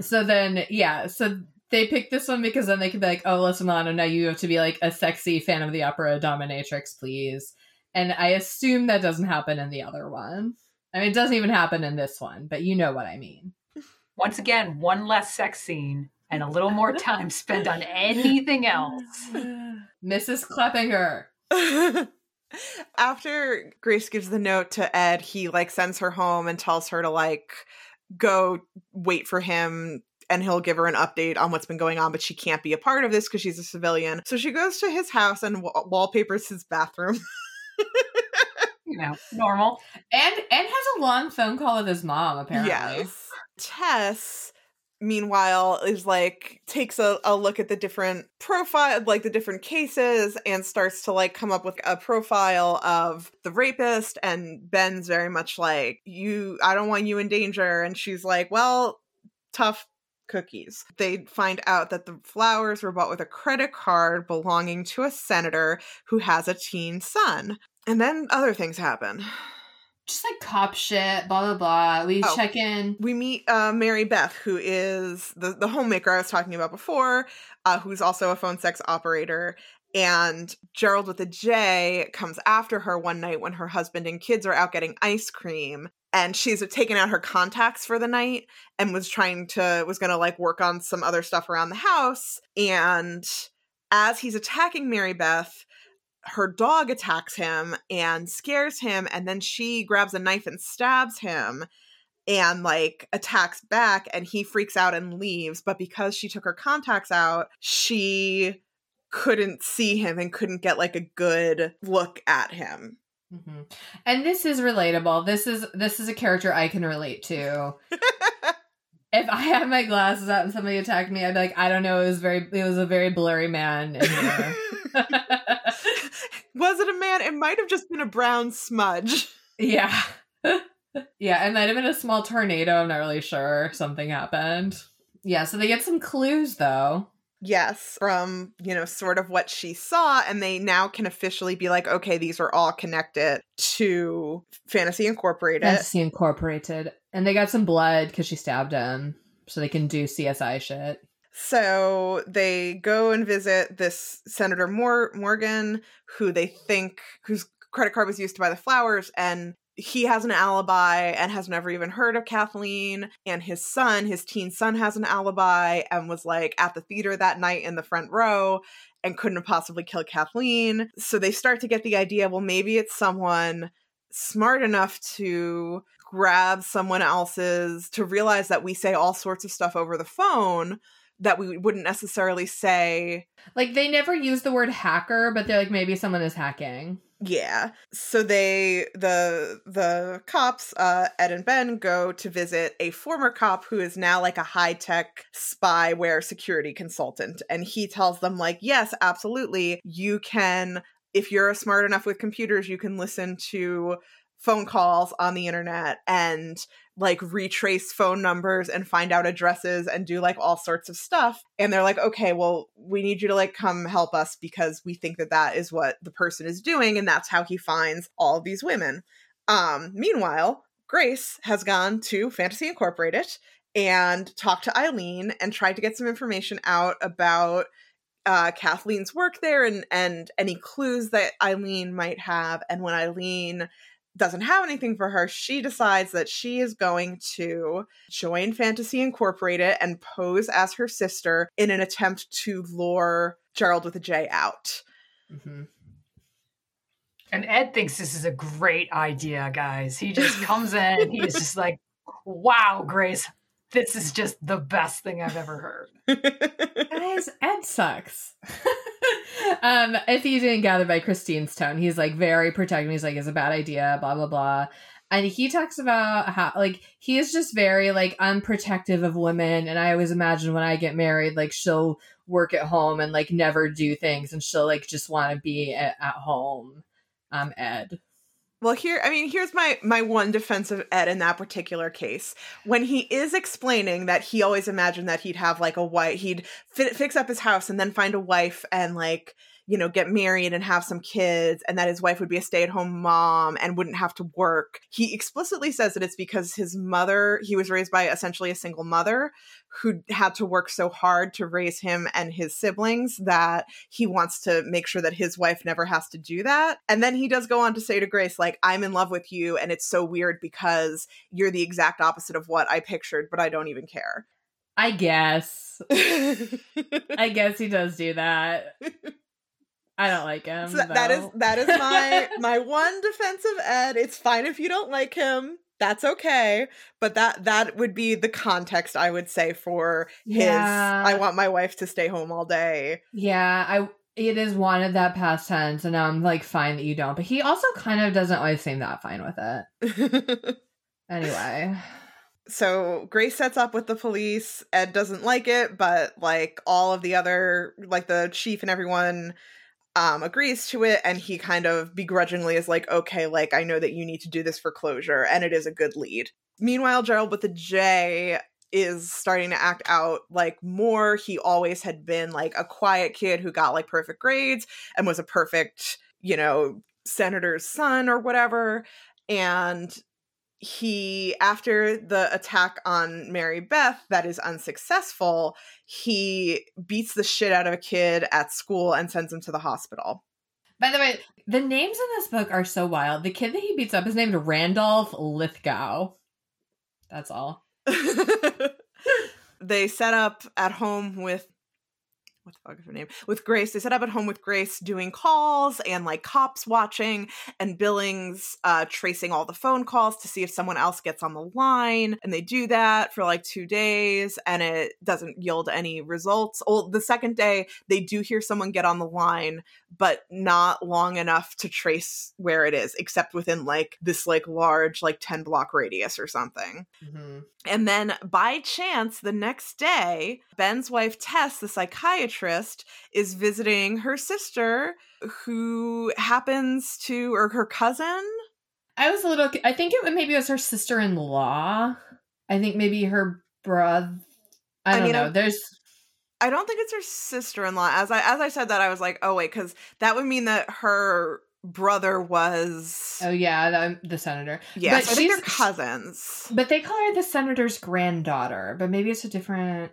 So then, yeah, so they picked this one because then they could be like, oh, Alyssa Milano, now you have to be like a sexy Phantom of the Opera dominatrix, please. And I assume that doesn't happen in the other one. I mean, it doesn't even happen in this one, but you know what I mean. Once again, one less sex scene and a little more time spent on anything else. Mrs. Kleppinger. After Grace gives the note to Ed, he like sends her home and tells her to like go wait for him and he'll give her an update on what's been going on, but she can't be a part of this because she's a civilian. So she goes to his house and wa- wallpapers his bathroom. You know, normal. And and has a long phone call with his mom, apparently. Yes. Tess, meanwhile, is like takes a, a look at the different profile, like the different cases, and starts to like come up with a profile of the rapist. And Ben's very much like, You, I don't want you in danger. And she's like, Well, tough cookies. They find out that the flowers were bought with a credit card belonging to a senator who has a teen son. And then other things happen. Just like cop shit, blah blah blah. We Oh. check in. we meet uh, Mary Beth, who is the, the homemaker I was talking about before, uh, who's also a phone sex operator. And Gerald with a J comes after her one night when her husband and kids are out getting ice cream. And she's taken out her contacts for the night and was trying to, was going to like work on some other stuff around the house. And as he's attacking Mary Beth, her dog attacks him and scares him. And then she grabs a knife and stabs him and like attacks back and he freaks out and leaves but because she took her contacts out she couldn't see him and couldn't get like a good look at him Mhm. And this is relatable. This is this is a character I can relate to. if I had my glasses out and somebody attacked me, I'd be like, I don't know. It was very. It was a very blurry man. was it a man it might have just been a brown smudge yeah, yeah. It might have been a small tornado. I'm not really sure. Something happened. Yeah. So they get some clues though. yes from you know sort of what she saw and they now can officially be like okay these are all connected to fantasy incorporated Fantasy Incorporated, and they got some blood because she stabbed him, so they can do CSI shit. So they go and visit this Senator Mor- Morgan, who they think whose credit card was used to buy the flowers, and he has an alibi and has never even heard of Kathleen. And his son, his teen son, has an alibi and was like at the theater that night in the front row and couldn't have possibly killed Kathleen. So they start to get the idea well, maybe it's someone smart enough to grab someone else's, to realize that we say all sorts of stuff over the phone that we wouldn't necessarily say Like they never use the word hacker, but they're like maybe someone is hacking. yeah so they the the cops uh ed and ben go to visit a former cop who is now like a high-tech spyware security consultant and he tells them like yes absolutely you can if you're smart enough with computers you can listen to phone calls on the internet and like retrace phone numbers and find out addresses and do like all sorts of stuff and they're like okay well we need you to like come help us because we think that that is what the person is doing and that's how he finds all these women um meanwhile grace has gone to fantasy incorporated and talked to eileen and tried to get some information out about uh, Kathleen's work there and and any clues that Eileen might have. And when Eileen doesn't have anything for her, she decides that she is going to join Fantasy Incorporated and pose as her sister in an attempt to lure Gerald with a J out. hmm And Ed thinks this is a great idea, guys. He just comes in, he's just like, wow, Grace, this is just the best thing I've ever heard. Guys, Ed sucks. um, if you didn't gather by Christine's tone, he's like very protective. He's like, it's a bad idea, blah, blah, blah. And he talks about how, like, he is just very, like, unprotective of women. And I always imagine when I get married, like, she'll work at home and, like, never do things. And she'll, like, just want to be at, at home. Um, Ed. Well, here, I mean, here's my my one defense of Ed in that particular case. When he is explaining that he always imagined that he'd have like a wife, he'd fi- fix up his house and then find a wife and like you know, get married and have some kids, and that his wife would be a stay at home mom and wouldn't have to work. He explicitly says that it's because his mother, he was raised by essentially a single mother who had to work so hard to raise him and his siblings that he wants to make sure that his wife never has to do that. And then he does go on to say to Grace, like, I'm in love with you, and it's so weird because you're the exact opposite of what I pictured, but I don't even care. I guess. I guess he does do that. I don't like him. So that is that is my my one defense of Ed. It's fine if you don't like him. That's okay. But that that would be the context I would say for Yeah. his I want my wife to stay home all day. yeah, I it is one of that past tense, and now I'm like fine that you don't. But he also kind of doesn't always seem that fine with it. Anyway, so Grace sets up with the police. Ed doesn't like it, but like all of the other like the chief and everyone um agrees to it and he kind of begrudgingly is like okay like I know that you need to do this for closure and it is a good lead. Meanwhile Gerald with the J is starting to act out like more he always had been like a quiet kid who got like perfect grades and was a perfect, you know, senator's son or whatever and he after the attack on Mary Beth that is unsuccessful, he beats the shit out of a kid at school and sends him to the hospital. by the way, the names in this book are so wild. The kid that he beats up is named Randolph Lithgow. That's all. they set up at home with what the fuck is her name? With Grace. They set up at home with Grace doing calls and like cops watching and Billings uh tracing all the phone calls to see if someone else gets on the line. And they do that for like two days and it doesn't yield any results. Well, the second day they do hear someone get on the line, but not long enough to trace where it is, except within like this like large, like 10 block radius or something. Mm-hmm. And then by chance, the next day, Ben's wife, Tess, the psychiatrist, is visiting her sister, who happens to, or her cousin. I was a little. I think it would maybe it was her sister in law. I think maybe her brother. I I don't mean, know. I'm- There's I don't think it's her sister-in-law. As I as I said that, I was like, oh wait, because that would mean that her brother was oh yeah, the, um, the senator. yeah. but so I think they're cousins But they call her the senator's granddaughter. But maybe it's a different.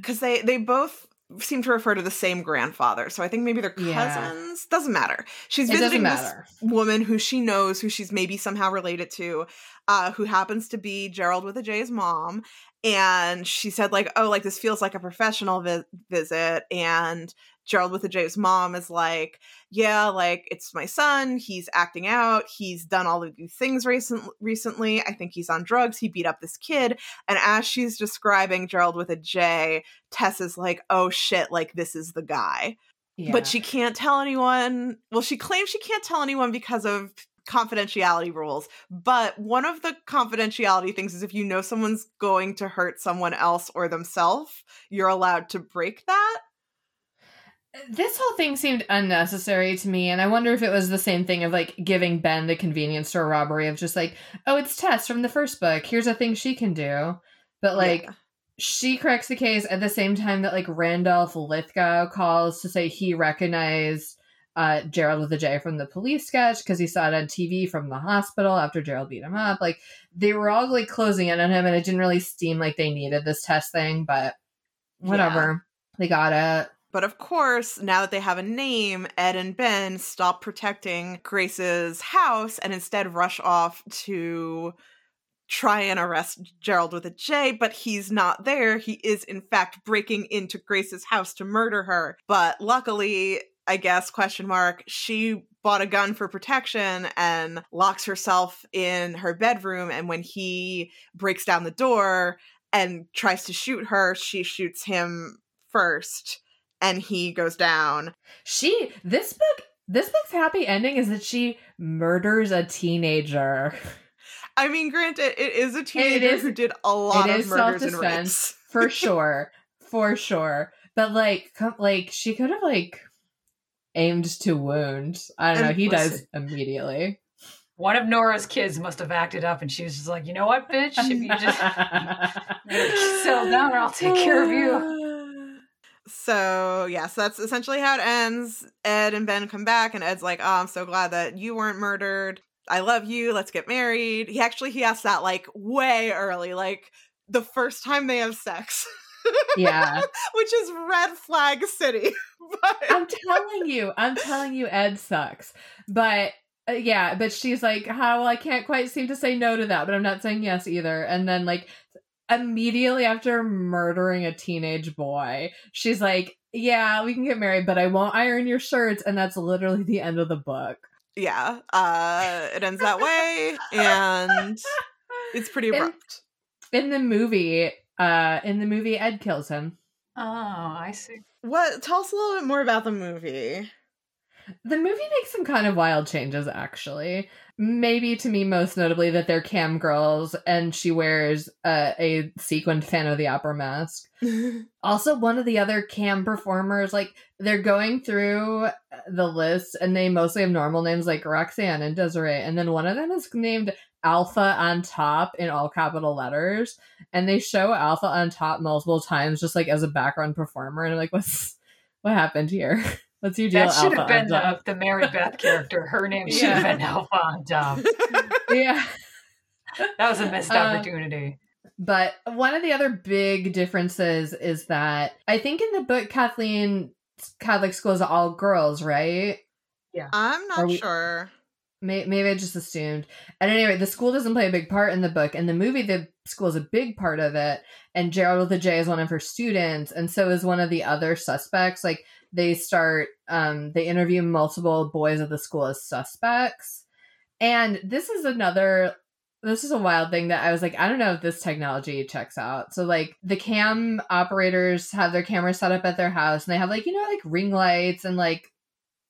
because they they both seem to refer to the same grandfather. So I think maybe they're cousins. Yeah. Doesn't matter. She's visiting this woman who she knows, who she's maybe somehow related to, uh, who happens to be Gerald with a J's mom. And she said, like, oh, like this feels like a professional vi- visit. And Gerald with a J's mom is like, yeah, like it's my son. He's acting out. He's done all of these things recent- recently. I think he's on drugs. He beat up this kid. And as she's describing Gerald with a J, Tess is like, oh shit, like this is the guy Yeah. but she can't tell anyone. Well, she claims she can't tell anyone because of confidentiality rules. But one of the confidentiality things is if you know someone's going to hurt someone else or themselves, you're allowed to break that. this whole thing seemed unnecessary to me, and I wonder if it was the same thing of like giving Ben the convenience store robbery of just like, oh, it's Tess from the first book. Here's a thing she can do. But like, Yeah. she corrects the case at the same time that like Randolph Lithgow calls to say he recognized uh, Gerald with a J from the police sketch because he saw it on TV from the hospital after Gerald beat him up. Like they were all like closing in on him, and it didn't really seem like they needed this test thing, but whatever. They got it. But of course, now that they have a name, Ed and Ben stop protecting Grace's house and instead rush off to try and arrest Gerald with a J, but he's not there. He is, in fact, breaking into Grace's house to murder her. But luckily, I guess, question mark, she bought a gun for protection and locks herself in her bedroom. And when he breaks down the door, and tries to shoot her. She shoots him first and he goes down. She this book this book's happy ending is that she murders a teenager. I mean, granted, it is a teenager is, who did a lot of murders and rapes. for sure, for sure. But like, like she could have like aimed to wound. I don't and know. He listen, dies immediately. One of Nora's kids must have acted up, and she was just like, "You know what, bitch? If you just settle down, or I'll take care of you." So yeah, so that's essentially how it ends. Ed and Ben come back, and Ed's like, "Oh, I'm so glad that you weren't murdered. I love you. Let's get married." He actually he asked that like way early, like the first time they have sex. Yeah. Which is red flag city. but... I'm telling you, I'm telling you, Ed sucks. But uh, yeah, but she's like, how well, I can't quite seem to say no to that, but I'm not saying yes either. And then like immediately after murdering a teenage boy, she's like, yeah, we can get married, but I won't iron your shirts. And that's literally the end of the book. Yeah. Uh, it ends that way. And it's pretty abrupt. In, in the movie, uh, in the movie, Ed kills him. Oh, I see. What? Tell us a little bit more about the movie. The movie makes some kind of wild changes, actually. Maybe to me, most notably, that they're cam girls and she wears uh, a sequined Phantom of the Opera mask. also, one of the other cam performers, like, they're going through the list and they mostly have normal names like Roxanne and Desiree. And then one of them is named Alpha on top in all capital letters. And they show Alpha on top multiple times just like as a background performer. And I'm like, what's what happened here? What's your deal? That should have been the, the Mary Beth character. Her name should yeah. have been Alpha on top. yeah. That was a missed uh, opportunity. But one of the other big differences is that I think in the book Kathleen Catholic school is all girls, right? Yeah. I'm not we, sure. May, maybe I just assumed. At any rate, the school doesn't play a big part in the book. In the movie, the school is a big part of it. And Gerald with the J is one of her students, and so is one of the other suspects. Like they start, um, they interview multiple boys at the school as suspects. And this is another this is a wild thing that I was like, I don't know if this technology checks out. So like the cam operators have their cameras set up at their house and they have like, you know, like ring lights and like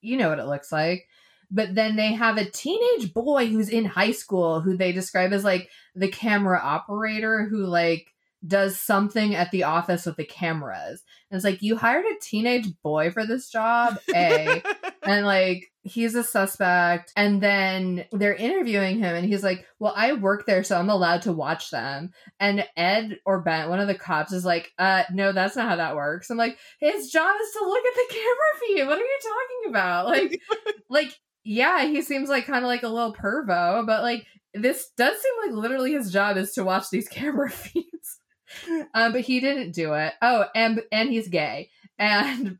you know what it looks like but then they have a teenage boy who's in high school who they describe as like the camera operator who like does something at the office with the cameras. And it's like you hired a teenage boy for this job, A. and like he's a suspect and then they're interviewing him and he's like, "Well, I work there so I'm allowed to watch them." And Ed or Ben, one of the cops is like, "Uh, no, that's not how that works." I'm like, "His job is to look at the camera feed. What are you talking about?" Like like yeah, he seems like kind of like a little pervo, but like this does seem like literally his job is to watch these camera feeds. um, but he didn't do it. Oh, and and he's gay, and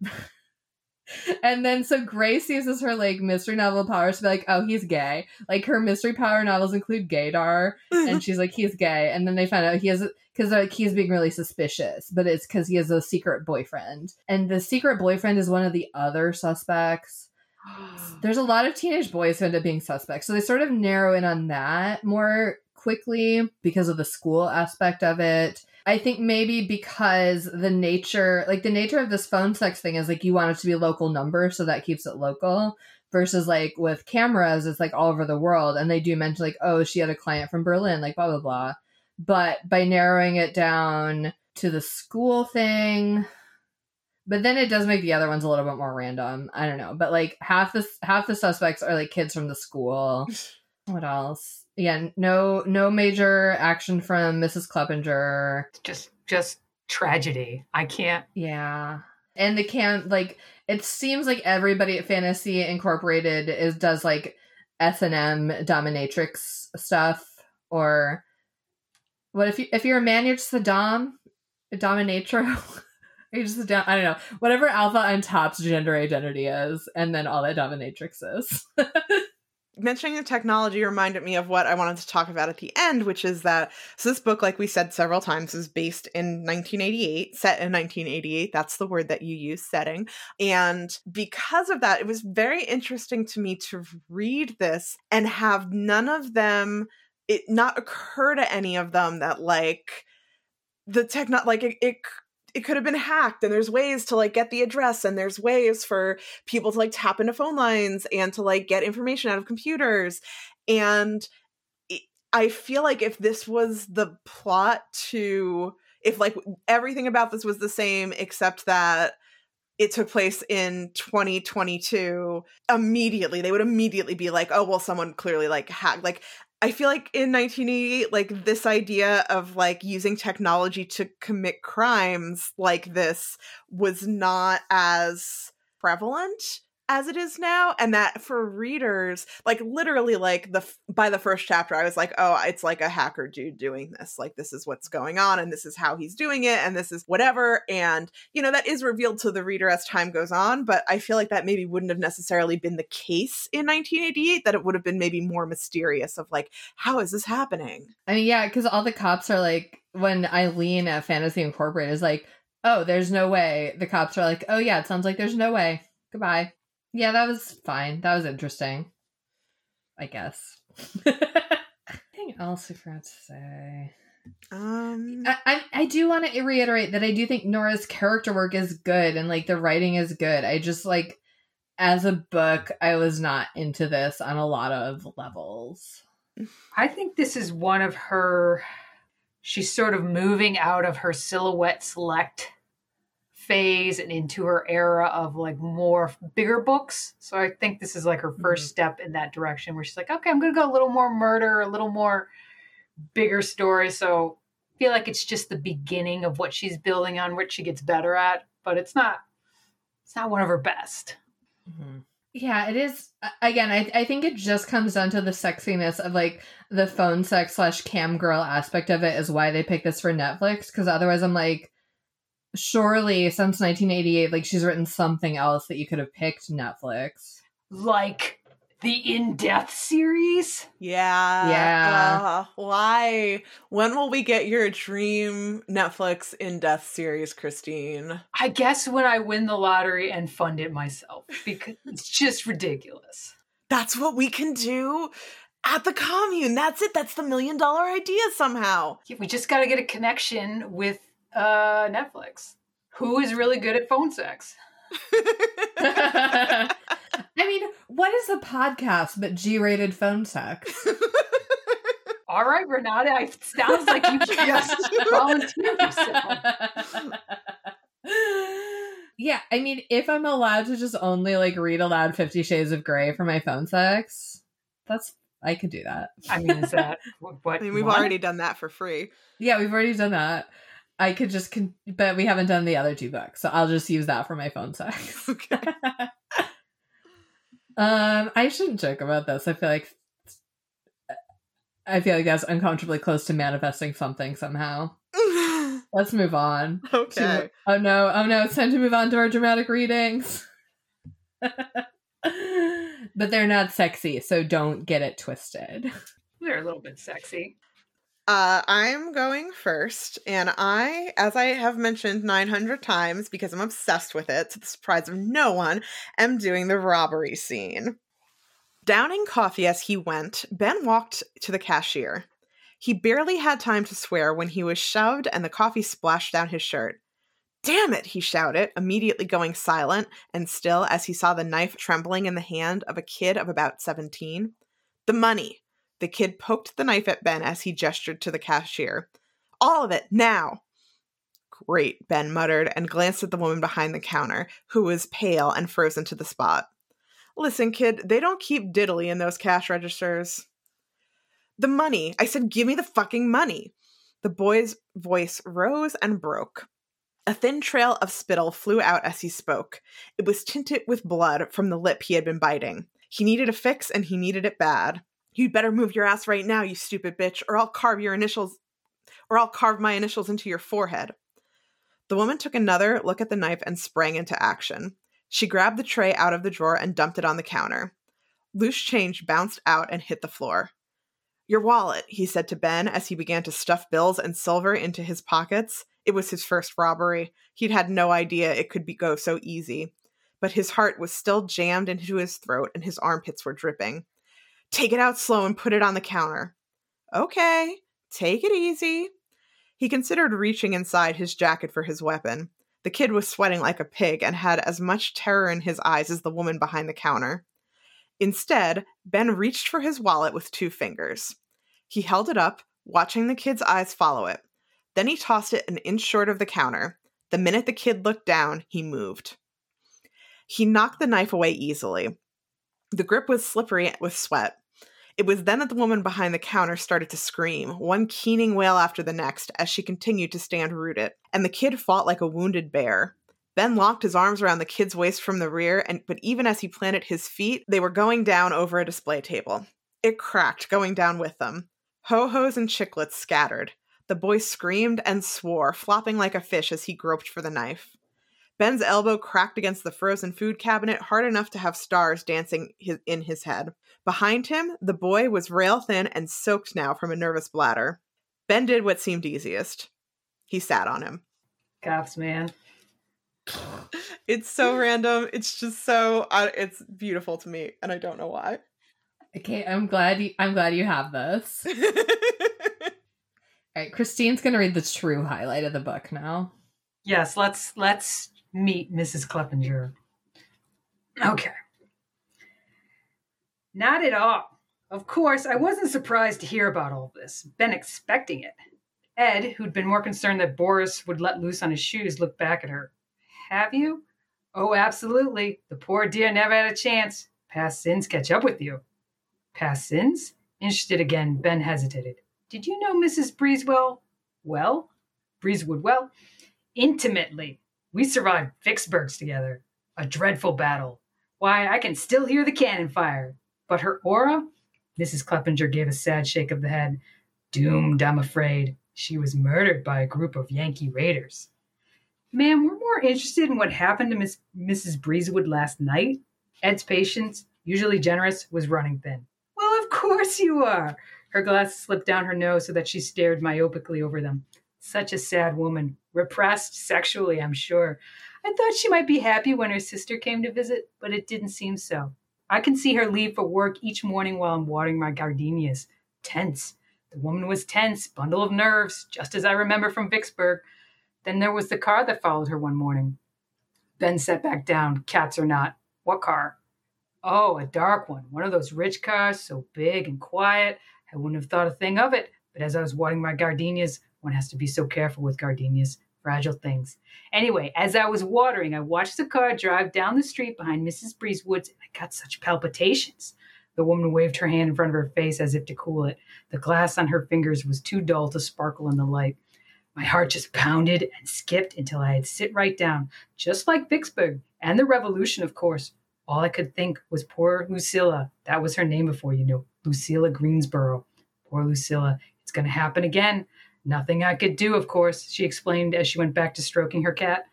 and then so Grace uses her like mystery novel powers to be like, oh, he's gay. Like her mystery power novels include gaydar, and she's like, he's gay, and then they find out he has because like he's being really suspicious, but it's because he has a secret boyfriend, and the secret boyfriend is one of the other suspects there's a lot of teenage boys who end up being suspects. So they sort of narrow in on that more quickly because of the school aspect of it. I think maybe because the nature, like the nature of this phone sex thing is like you want it to be local number, so that keeps it local. Versus like with cameras, it's like all over the world. And they do mention like, oh, she had a client from Berlin, like blah, blah, blah. But by narrowing it down to the school thing, but then it does make the other ones a little bit more random. I don't know, but like half the half the suspects are like kids from the school. what else? Yeah, no no major action from Mrs. Cleppinger. Just just tragedy. I can't. Yeah. And they can't like it seems like everybody at Fantasy Incorporated is does like S and M dominatrix stuff or what if you if you're a man you're just a dom a dominatro just down, I don't know, whatever Alpha on top's gender identity is, and then all that dominatrix is. Mentioning the technology reminded me of what I wanted to talk about at the end, which is that so this book, like we said several times, is based in 1988, set in 1988. That's the word that you use, setting. And because of that, it was very interesting to me to read this and have none of them, it not occur to any of them that like the techno like it, it it could have been hacked and there's ways to like get the address and there's ways for people to like tap into phone lines and to like get information out of computers. And i feel like if this was the plot to if like everything about this was the same except that it took place in 2022 immediately they would immediately be like oh well someone clearly like hacked like I feel like in 1988, like this idea of like using technology to commit crimes like this was not as prevalent as it is now and that for readers like literally like the by the first chapter i was like oh it's like a hacker dude doing this like this is what's going on and this is how he's doing it and this is whatever and you know that is revealed to the reader as time goes on but i feel like that maybe wouldn't have necessarily been the case in 1988 that it would have been maybe more mysterious of like how is this happening I mean, yeah, because all the cops are like, when Eileen at Fantasy Incorporated is like, oh, there's no way. The cops are like, oh, yeah, it sounds like there's no way. Goodbye. Yeah, that was fine. That was interesting. I guess. Anything else I forgot to say? um I, I, I do want to reiterate that I do think Nora's character work is good and like the writing is good. I just like, as a book, I was not into this on a lot of levels. I think this is one of her. She's sort of moving out of her silhouette select phase and into her era of like more bigger books. So I think this is like her 1st Mhm. step in that direction where she's like, okay, I'm going to go a little more murder, a little more bigger story. So I feel like it's just the beginning of what she's building on, what she gets better at, but it's not. It's not one of her best. Yeah, it is. Again, I, I think it just comes down to the sexiness of like the phone sex slash cam girl aspect of it is why they picked this for Netflix. Because otherwise, I'm like, surely since 1988, like she's written something else that you could have picked Netflix. Like the In Death series. Yeah. Yeah. Uh, why? When will we get your dream Netflix in death series, Christine? I guess when I win the lottery and fund it myself because it's just ridiculous. That's what we can do at the commune. That's it. That's the million dollar idea somehow. Yeah, We just got to get a connection with uh, Netflix. Who is really good at phone sex? I mean, what is a podcast but G rated phone sex? All right, Renata, it sounds like you just volunteered yourself. yeah, I mean, if I'm allowed to just only like read aloud Fifty Shades of Grey for my phone sex, that's I could do that. I mean, is that what? what I mean, we've want? already done that for free. Yeah, we've already done that. I could just, con- but we haven't done the other two books, so I'll just use that for my phone sex. Okay. um, I shouldn't joke about this. I feel like I feel like that's uncomfortably close to manifesting something somehow. Let's move on. to- okay. oh no! Oh no! It's time to move on to our dramatic readings. but they're not sexy, so don't get it twisted. They're a little bit sexy. Uh, I'm going first, and I, as I have mentioned 900 times because I'm obsessed with it, to the surprise of no one, am doing the robbery scene. Downing coffee as he went, Ben walked to the cashier. He barely had time to swear when he was shoved and the coffee splashed down his shirt. Damn it, he shouted, immediately going silent and still as he saw the knife trembling in the hand of a kid of about 17. The money. The kid poked the knife at Ben as he gestured to the cashier. All of it, now! Great, Ben muttered and glanced at the woman behind the counter, who was pale and frozen to the spot. Listen, kid, they don't keep diddly in those cash registers. The money. I said, give me the fucking money. The boy's voice rose and broke. A thin trail of spittle flew out as he spoke. It was tinted with blood from the lip he had been biting. He needed a fix, and he needed it bad. You'd better move your ass right now, you stupid bitch, or I'll carve your initials or I'll carve my initials into your forehead. The woman took another look at the knife and sprang into action. She grabbed the tray out of the drawer and dumped it on the counter. Loose change bounced out and hit the floor. Your wallet, he said to Ben as he began to stuff bills and silver into his pockets. It was his first robbery. He'd had no idea it could be go so easy. But his heart was still jammed into his throat and his armpits were dripping. Take it out slow and put it on the counter. Okay, take it easy. He considered reaching inside his jacket for his weapon. The kid was sweating like a pig and had as much terror in his eyes as the woman behind the counter. Instead, Ben reached for his wallet with two fingers. He held it up, watching the kid's eyes follow it. Then he tossed it an inch short of the counter. The minute the kid looked down, he moved. He knocked the knife away easily. The grip was slippery with sweat. It was then that the woman behind the counter started to scream, one keening wail after the next, as she continued to stand rooted, and the kid fought like a wounded bear. Ben locked his arms around the kid's waist from the rear, and but even as he planted his feet, they were going down over a display table. It cracked, going down with them. Ho-hos and chiclets scattered. The boy screamed and swore, flopping like a fish as he groped for the knife. Ben's elbow cracked against the frozen food cabinet hard enough to have stars dancing his, in his head. Behind him, the boy was rail thin and soaked now from a nervous bladder. Ben did what seemed easiest. He sat on him. Cops, man. It's so random. It's just so uh, it's beautiful to me, and I don't know why. Okay, I'm glad you, I'm glad you have this. All right, Christine's gonna read the true highlight of the book now. Yes, let's let's meet Mrs. Cleppinger. Okay. Not at all. Of course, I wasn't surprised to hear about all this. Been expecting it. Ed, who'd been more concerned that Boris would let loose on his shoes, looked back at her. Have you? Oh, absolutely. The poor dear never had a chance. Past sins catch up with you. Past sins? Interested again, Ben hesitated. Did you know Mrs. Breezewell? Well? Breezewood well? Intimately. We survived Vicksburg's together. A dreadful battle. Why, I can still hear the cannon fire. But her aura? Mrs. Cleppinger gave a sad shake of the head. Doomed, I'm afraid. She was murdered by a group of Yankee raiders. Ma'am, we're more interested in what happened to Miss Mrs. Breezewood last night. Ed's patience, usually generous, was running thin. Well, of course you are. Her glasses slipped down her nose so that she stared myopically over them. Such a sad woman, repressed sexually, I'm sure. I thought she might be happy when her sister came to visit, but it didn't seem so. I can see her leave for work each morning while I'm watering my gardenias. Tense. The woman was tense, bundle of nerves, just as I remember from Vicksburg. Then there was the car that followed her one morning. Ben sat back down, cats or not. What car? Oh, a dark one. One of those rich cars, so big and quiet. I wouldn't have thought a thing of it. But as I was watering my gardenias, one has to be so careful with gardenias, fragile things. Anyway, as I was watering, I watched the car drive down the street behind Mrs. Breezewood's, and I got such palpitations. The woman waved her hand in front of her face as if to cool it. The glass on her fingers was too dull to sparkle in the light. My heart just pounded and skipped until I had sit right down, just like Vicksburg and the Revolution, of course. All I could think was poor Lucilla. That was her name before, you know, Lucilla Greensboro. Poor Lucilla. It's going to happen again. Nothing I could do, of course, she explained as she went back to stroking her cat.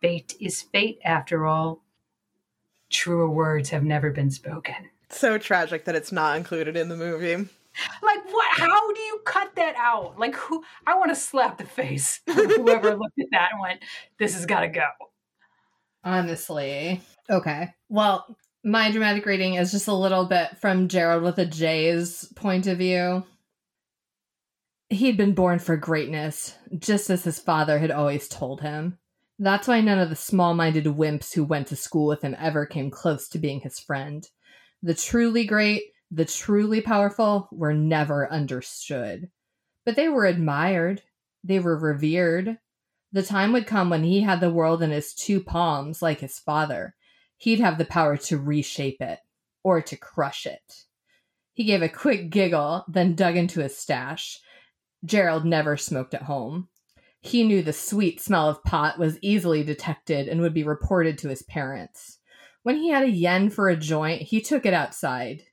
Fate is fate, after all. Truer words have never been spoken. So tragic that it's not included in the movie. Like what? How do you cut that out? Like who? I want to slap the face of whoever looked at that and went, "This has got to go." Honestly. Okay. Well, my dramatic reading is just a little bit from Gerald with a J's point of view. He'd been born for greatness, just as his father had always told him. That's why none of the small minded wimps who went to school with him ever came close to being his friend. The truly great, the truly powerful were never understood. But they were admired, they were revered. The time would come when he had the world in his two palms, like his father. He'd have the power to reshape it, or to crush it. He gave a quick giggle, then dug into his stash. Gerald never smoked at home. He knew the sweet smell of pot was easily detected and would be reported to his parents. When he had a yen for a joint, he took it outside.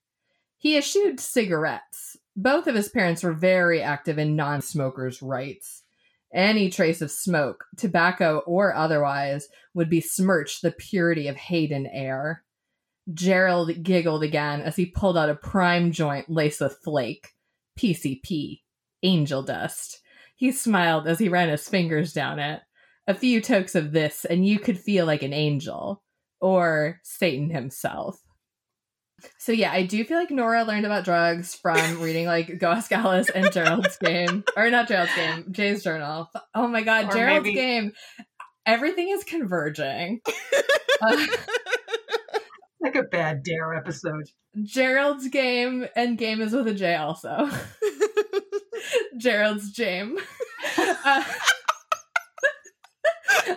He eschewed cigarettes. Both of his parents were very active in non smokers' rights. Any trace of smoke, tobacco or otherwise, would besmirch the purity of Hayden air. Gerald giggled again as he pulled out a prime joint laced with flake. PCP. Angel dust. He smiled as he ran his fingers down it. A few tokes of this, and you could feel like an angel. Or Satan himself. So yeah, I do feel like Nora learned about drugs from reading like Go Ask Alice and Gerald's Game, or not Gerald's Game, Jay's Journal. Oh my God, Or Gerald's maybe- Game. Everything is converging. Uh, Like a bad D.A.R.E. episode. Gerald's Game and Game is with a J also. Gerald's Jame. Uh,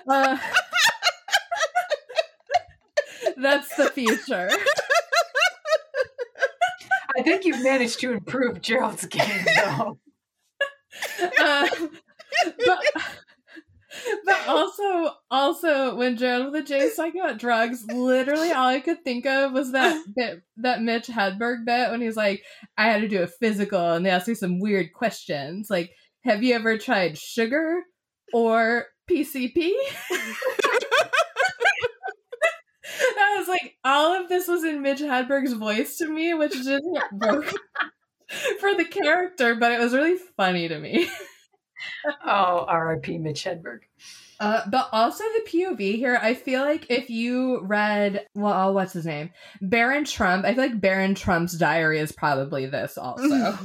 uh, that's the future. I think you've managed to improve Gerald's game, though. Uh, but, but also, also when Gerald with the J is talking about drugs, literally all I could think of was that bit, that Mitch Hedberg bit when he's like, "I had to do a physical," and they asked me some weird questions, like, "Have you ever tried sugar or PCP?" I was like, all of this was in Mitch Hedberg's voice to me, which didn't work for the character, but it was really funny to me. Oh, R.I.P. Mitch Hedberg. Uh, but also the POV here, I feel like if you read, well, what's his name? Barron Trump, I feel like Barron Trump's diary is probably this also.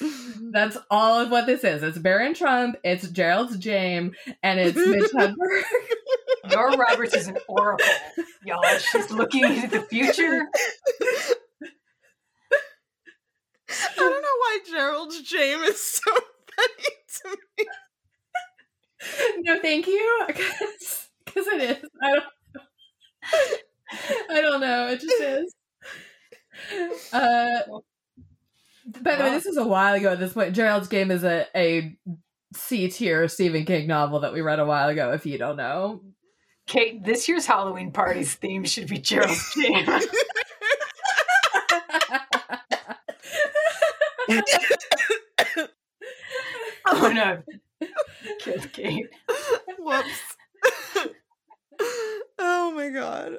That's all of what this is. It's Barron Trump, it's Gerald's Jame, and it's Mitch Hedberg. Nora Roberts is an oracle, y'all. She's looking into the future. I don't know why Gerald's James is so funny to me. no, thank you, because it is. I don't. I don't know. It just is. Uh, by the way, this is a while ago. At this point, Gerald's Game is a a C tier Stephen King novel that we read a while ago. If you don't know, Kate, this year's Halloween party's theme should be Gerald's game. oh no. Killed Kate. Whoops. oh my god.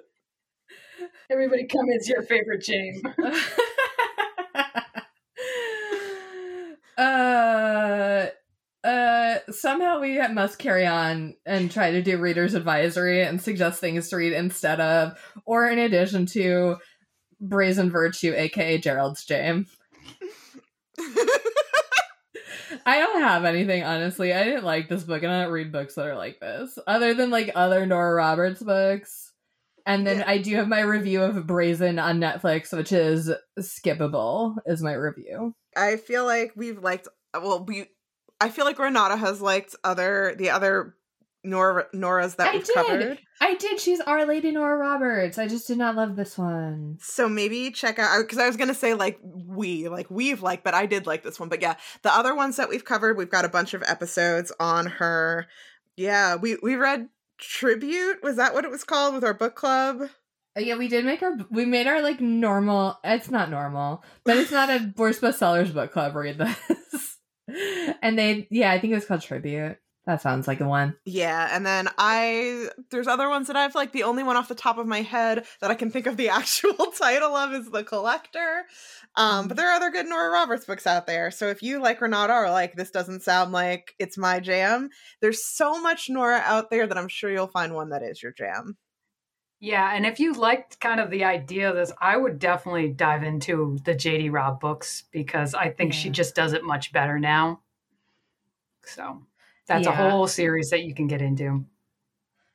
Everybody come as your favorite James. uh, uh, somehow we must carry on and try to do reader's advisory and suggest things to read instead of, or in addition to, Brazen Virtue, aka Gerald's Jame. I don't have anything, honestly. I didn't like this book, and I don't read books that are like this, other than like other Nora Roberts books. And then Yeah. I do have my review of Brazen on Netflix, which is skippable, is my review. I feel like we've liked well we I feel like Renata has liked other the other Nora Nora's that I we've did. covered. I did. She's Our Lady Nora Roberts. I just did not love this one. So maybe check out because I was gonna say like we like we've liked, but I did like this one. But yeah, the other ones that we've covered, we've got a bunch of episodes on her. Yeah, we we read tribute. Was that what it was called with our book club? Uh, Yeah, we did make our we made our like normal. It's not normal, but it's not a worst bestsellers book club. Read this, and they yeah, I think it was called Tribute. That sounds like the one. Yeah, and then I there's other ones that I've like the only one off the top of my head that I can think of the actual title of is The Collector. Um, but there are other good Nora Roberts books out there. So if you like Renata or like this doesn't sound like it's my jam, there's so much Nora out there that I'm sure you'll find one that is your jam. Yeah, and if you liked kind of the idea of this, I would definitely dive into the JD Robb books because I think she just does it much better now. So that's a whole series that you can get into.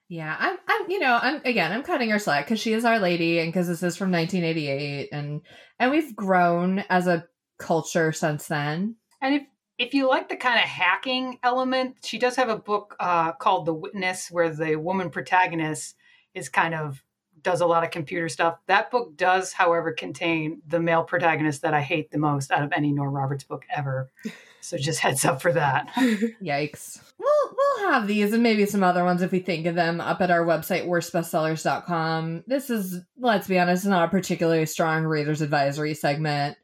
Yeah, I'm. I'm. You know, I'm again. I'm cutting her slack because she is our lady, and because this is from 1988, and and we've grown as a culture since then. And if if you like the kind of hacking element, she does have a book uh, called The Witness, where the woman protagonist is kind of does a lot of computer stuff. That book does, however, contain the male protagonist that I hate the most out of any Nora Roberts book ever. So just heads up for that. Yikes. We'll we'll have these and maybe some other ones if we think of them up at our website worstbestsellers.com. This is let's be honest, not a particularly strong reader's advisory segment.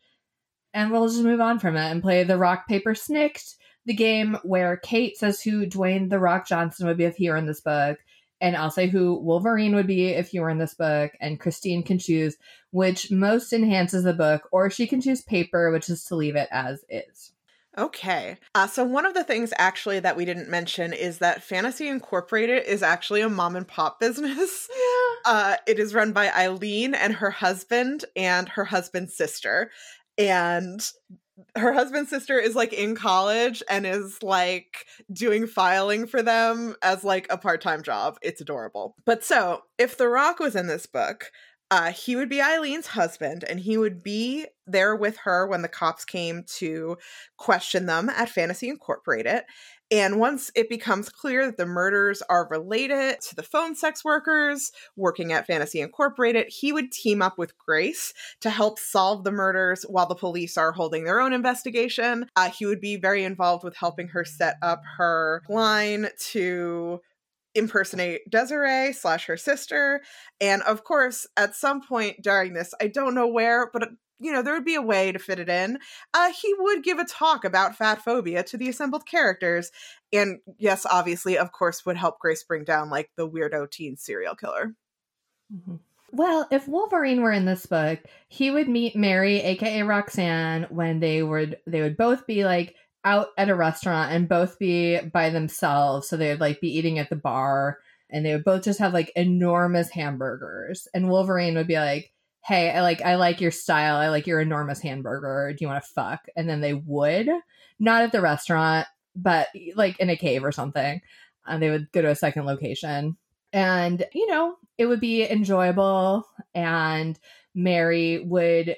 And we'll just move on from it and play the rock paper snikt, the game where Kate says who Dwayne the Rock Johnson would be if he were in this book, and I'll say who Wolverine would be if you were in this book, and Christine can choose which most enhances the book, or she can choose paper, which is to leave it as is. Okay. Uh, so one of the things actually that we didn't mention is that Fantasy Incorporated is actually a mom and pop business. Uh, it is run by Eileen and her husband and her husband's sister. And her husband's sister is like in college and is like doing filing for them as like a part-time job. It's adorable. But so, if The Rock was in this book, uh, he would be Eileen's husband, and he would be there with her when the cops came to question them at Fantasy Incorporated. And once it becomes clear that the murders are related to the phone sex workers working at Fantasy Incorporated, he would team up with Grace to help solve the murders while the police are holding their own investigation. Uh, he would be very involved with helping her set up her line to impersonate Desiree slash her sister. And of course, at some point during this, I don't know where, but you know, there would be a way to fit it in. Uh, he would give a talk about fat phobia to the assembled characters. And yes, obviously, of course, would help Grace bring down like the weirdo teen serial killer. Mm-hmm. Well, if Wolverine were in this book, he would meet Mary, aka Roxanne, when they would they would both be like out at a restaurant and both be by themselves. So they would like be eating at the bar and they would both just have like enormous hamburgers. And Wolverine would be like, Hey, I like I like your style. I like your enormous hamburger. Do you want to fuck? And then they would, not at the restaurant, but like in a cave or something. And they would go to a second location. And, you know, it would be enjoyable and Mary would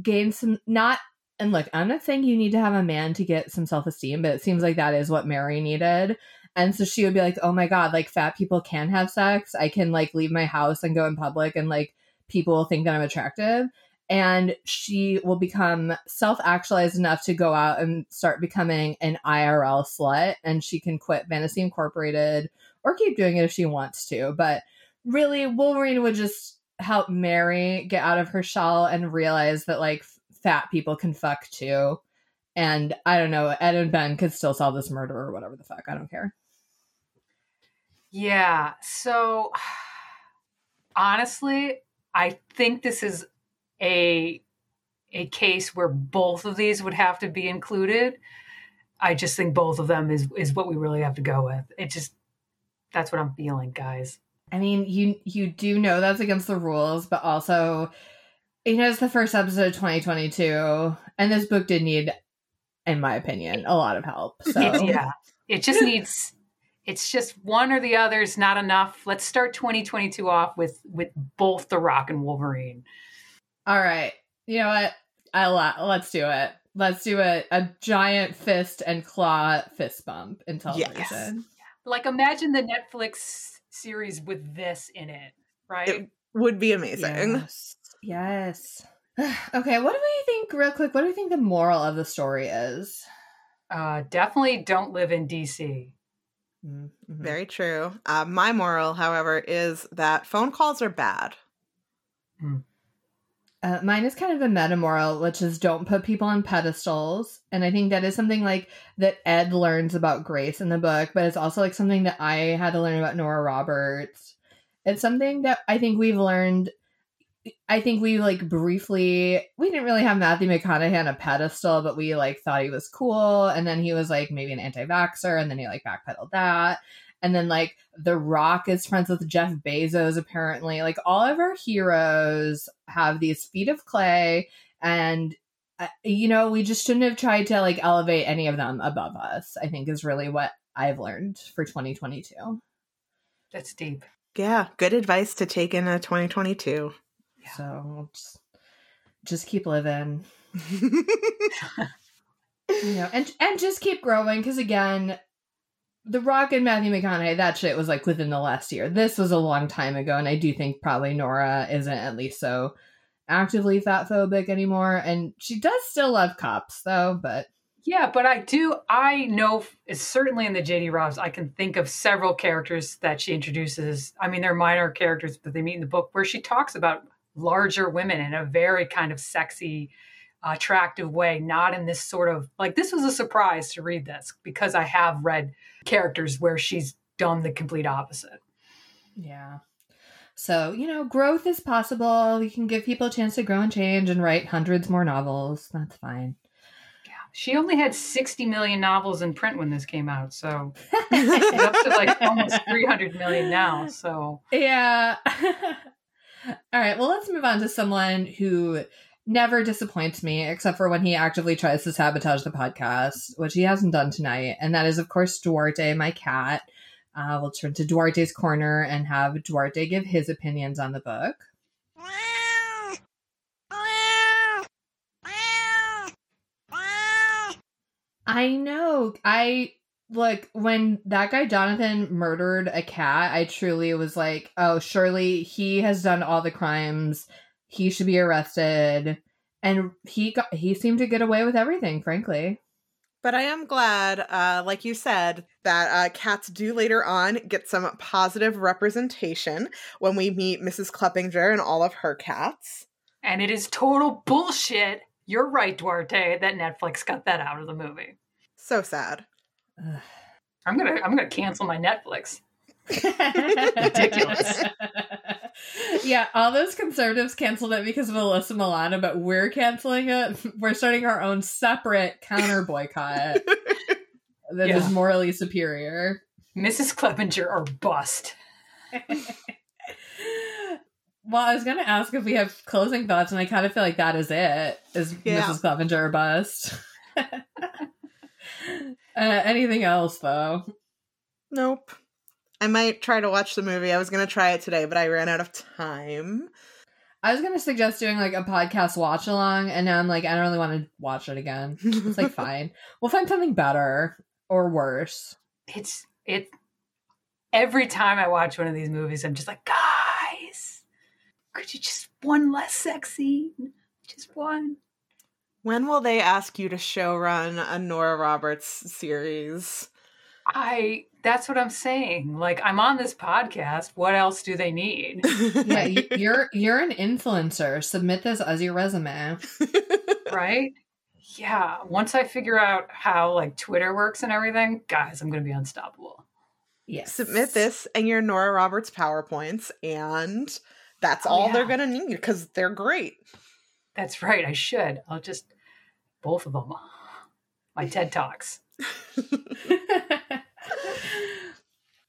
gain some not and look, I'm not saying you need to have a man to get some self esteem, but it seems like that is what Mary needed. And so she would be like, oh my God, like fat people can have sex. I can like leave my house and go in public and like people will think that I'm attractive. And she will become self actualized enough to go out and start becoming an IRL slut. And she can quit Fantasy Incorporated or keep doing it if she wants to. But really, Wolverine would just help Mary get out of her shell and realize that like fat people can fuck too. And I don't know, Ed and Ben could still solve this murder or whatever the fuck. I don't care. Yeah. So honestly, I think this is a a case where both of these would have to be included. I just think both of them is is what we really have to go with. It just that's what I'm feeling, guys. I mean, you you do know that's against the rules, but also you know, it's the first episode of 2022, and this book did need, in my opinion, a lot of help. So yeah, it just needs. It's just one or the other is not enough. Let's start 2022 off with with both The Rock and Wolverine. All right, you know what? I let's do it. Let's do it. A giant fist and claw fist bump in television. Yes. Like imagine the Netflix series with this in it, right? It would be amazing. Yes. Yes. okay, what do we think, real quick? What do we think the moral of the story is? Uh, definitely don't live in DC. Mm-hmm. Very true. Uh, my moral, however, is that phone calls are bad. Mm. Uh, mine is kind of a meta moral, which is don't put people on pedestals. And I think that is something like that Ed learns about Grace in the book, but it's also like something that I had to learn about Nora Roberts. It's something that I think we've learned I think we like briefly we didn't really have Matthew McConaughey on a pedestal, but we like thought he was cool. And then he was like maybe an anti-vaxxer, and then he like backpedaled that. And then like The Rock is friends with Jeff Bezos, apparently. Like all of our heroes have these feet of clay, and uh, you know, we just shouldn't have tried to like elevate any of them above us, I think is really what I've learned for 2022. That's deep. Yeah, good advice to take in a 2022. Yeah. So just, just keep living. you know, and and just keep growing because again, the Rock and Matthew McConaughey, that shit was like within the last year. This was a long time ago, and I do think probably Nora isn't at least so actively fat phobic anymore. And she does still love cops though, but yeah, but I do. I know, certainly in the JD Robbs, I can think of several characters that she introduces. I mean, they're minor characters that they meet in the book where she talks about larger women in a very kind of sexy, attractive way, not in this sort of like this was a surprise to read this because I have read characters where she's done the complete opposite. Yeah. So, you know, growth is possible. We can give people a chance to grow and change and write hundreds more novels. That's fine. Yeah. She only had 60 million novels in print when this came out, so up to like almost 300 million now. So yeah. All right. Well, let's move on to someone who never disappoints me, except for when he actively tries to sabotage the podcast, which he hasn't done tonight. And that is, of course, Duarte, my cat. Uh, we'll turn to Duarte's corner and have Duarte give his opinions on the book. I know. I look when that guy Jonathan murdered a cat. I truly was like, oh, surely he has done all the crimes. He should be arrested, and he got he seemed to get away with everything. Frankly, But I am glad, uh, like you said, that uh, cats do later on get some positive representation when we meet Mrs. Kleppinger and all of her cats. and it is total bullshit. You're right, Duarte, that Netflix cut that out of the movie. So sad. I'm gonna I'm gonna cancel my Netflix. Ridiculous. yeah, all those conservatives canceled it because of Alyssa Milano, but we're canceling it. We're starting our own separate counter boycott that is Yeah. morally superior. Mrs. Clevenger or bust. Well, I was going to ask if we have closing thoughts, and I kind of feel like that is it. Is Yeah. Mrs. Clevenger or bust? Uh, anything else, though? Nope. I might try to watch the movie. I was going to try it today, but I ran out of time. I was going to suggest doing like a podcast watch along, and now I'm like, I don't really want to watch it again. It's like, fine. We'll find something better or worse. It's it every time I watch one of these movies, I'm just like, guys, could you just one less sex scene? Just one. When will they ask you to showrun a Nora Roberts series? I that's what I'm saying. Like I'm on this podcast. What else do they need? Yeah, you- you're you're an influencer. Submit this as your resume. right? Yeah. Once I figure out how like Twitter works and everything, guys, I'm gonna be unstoppable. Yes. Submit this and your Nora Roberts PowerPoints, and that's Oh, all yeah. they're going to need because they're great. That's right. I should. I'll just both of them. My TED Talks.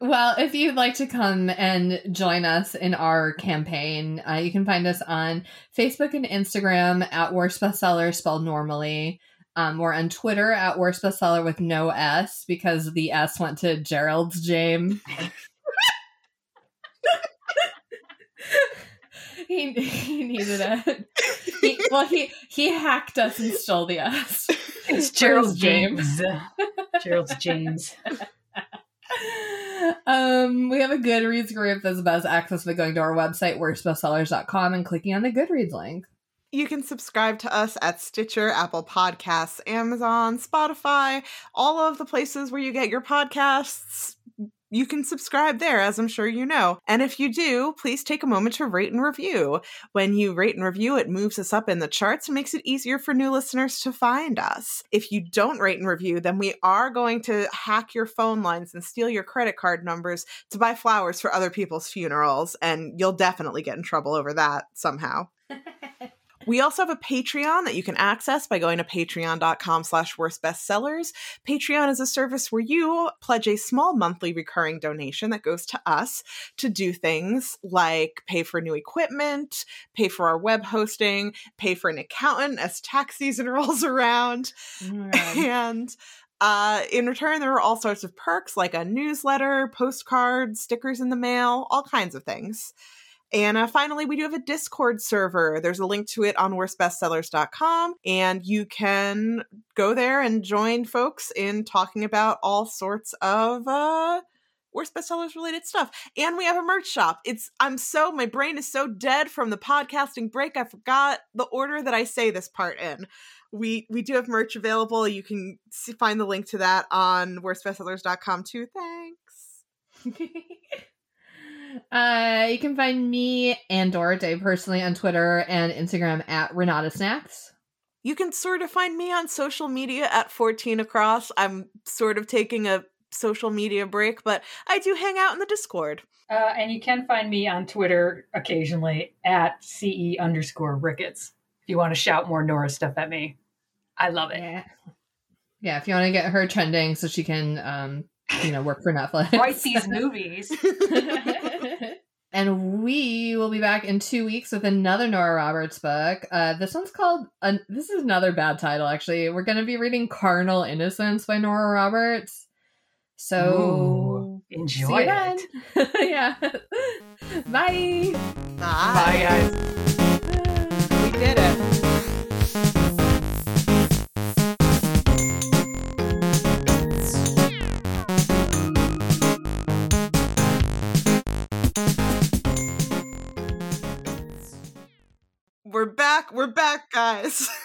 well, if you'd like to come and join us in our campaign, uh, you can find us on Facebook and Instagram at Worst Bestseller spelled normally. Um, we're on Twitter at Worst Bestseller with no S because the S went to Gerald's James. he, he needed it. He, well, he he hacked us and stole the S. It's Where's Gerald James? James. Gerald's James. um, we have a Goodreads group that's best access by going to our website, worstbestsellers.com, and clicking on the Goodreads link. You can subscribe to us at Stitcher, Apple Podcasts, Amazon, Spotify, all of the places where you get your podcasts. You can subscribe there, as I'm sure you know. And if you do, please take a moment to rate and review. When you rate and review, it moves us up in the charts and makes it easier for new listeners to find us. If you don't rate and review, then we are going to hack your phone lines and steal your credit card numbers to buy flowers for other people's funerals, and you'll definitely get in trouble over that somehow. We also have a Patreon that you can access by going to patreon.com slash worst bestsellers. Patreon is a service where you pledge a small monthly recurring donation that goes to us to do things like pay for new equipment, pay for our web hosting, pay for an accountant as tax season rolls around. And uh, in return, there are all sorts of perks like a newsletter, postcards, stickers in the mail, all kinds of things. And uh, finally, we do have a Discord server. There's a link to it on worstbestsellers.com, and you can go there and join folks in talking about all sorts of uh, worst bestsellers related stuff. And we have a merch shop. It's I'm so my brain is so dead from the podcasting break. I forgot the order that I say this part in. We we do have merch available. You can see, find the link to that on worstbestsellers.com too. Thanks. uh, you can find me and Dorothy personally on Twitter and Instagram at Renata Snacks. You can sort of find me on social media at 14 across. I'm sort of taking a social media break, but I do hang out in the Discord. Uh, and you can find me on Twitter occasionally at CE underscore Ricketts if you want to shout more Nora stuff at me. I love it. Yeah. Yeah, if you want to get her trending so she can, um, you know, work for Netflix. Write these movies. and we will be back in two weeks with another Nora Roberts book. Uh, this one's called. Uh, this is another bad title, actually. We're going to be reading "Carnal Innocence" by Nora Roberts. So Ooh, see enjoy you then. it. yeah. Bye. Bye. Bye, guys. We're back. We're back, guys.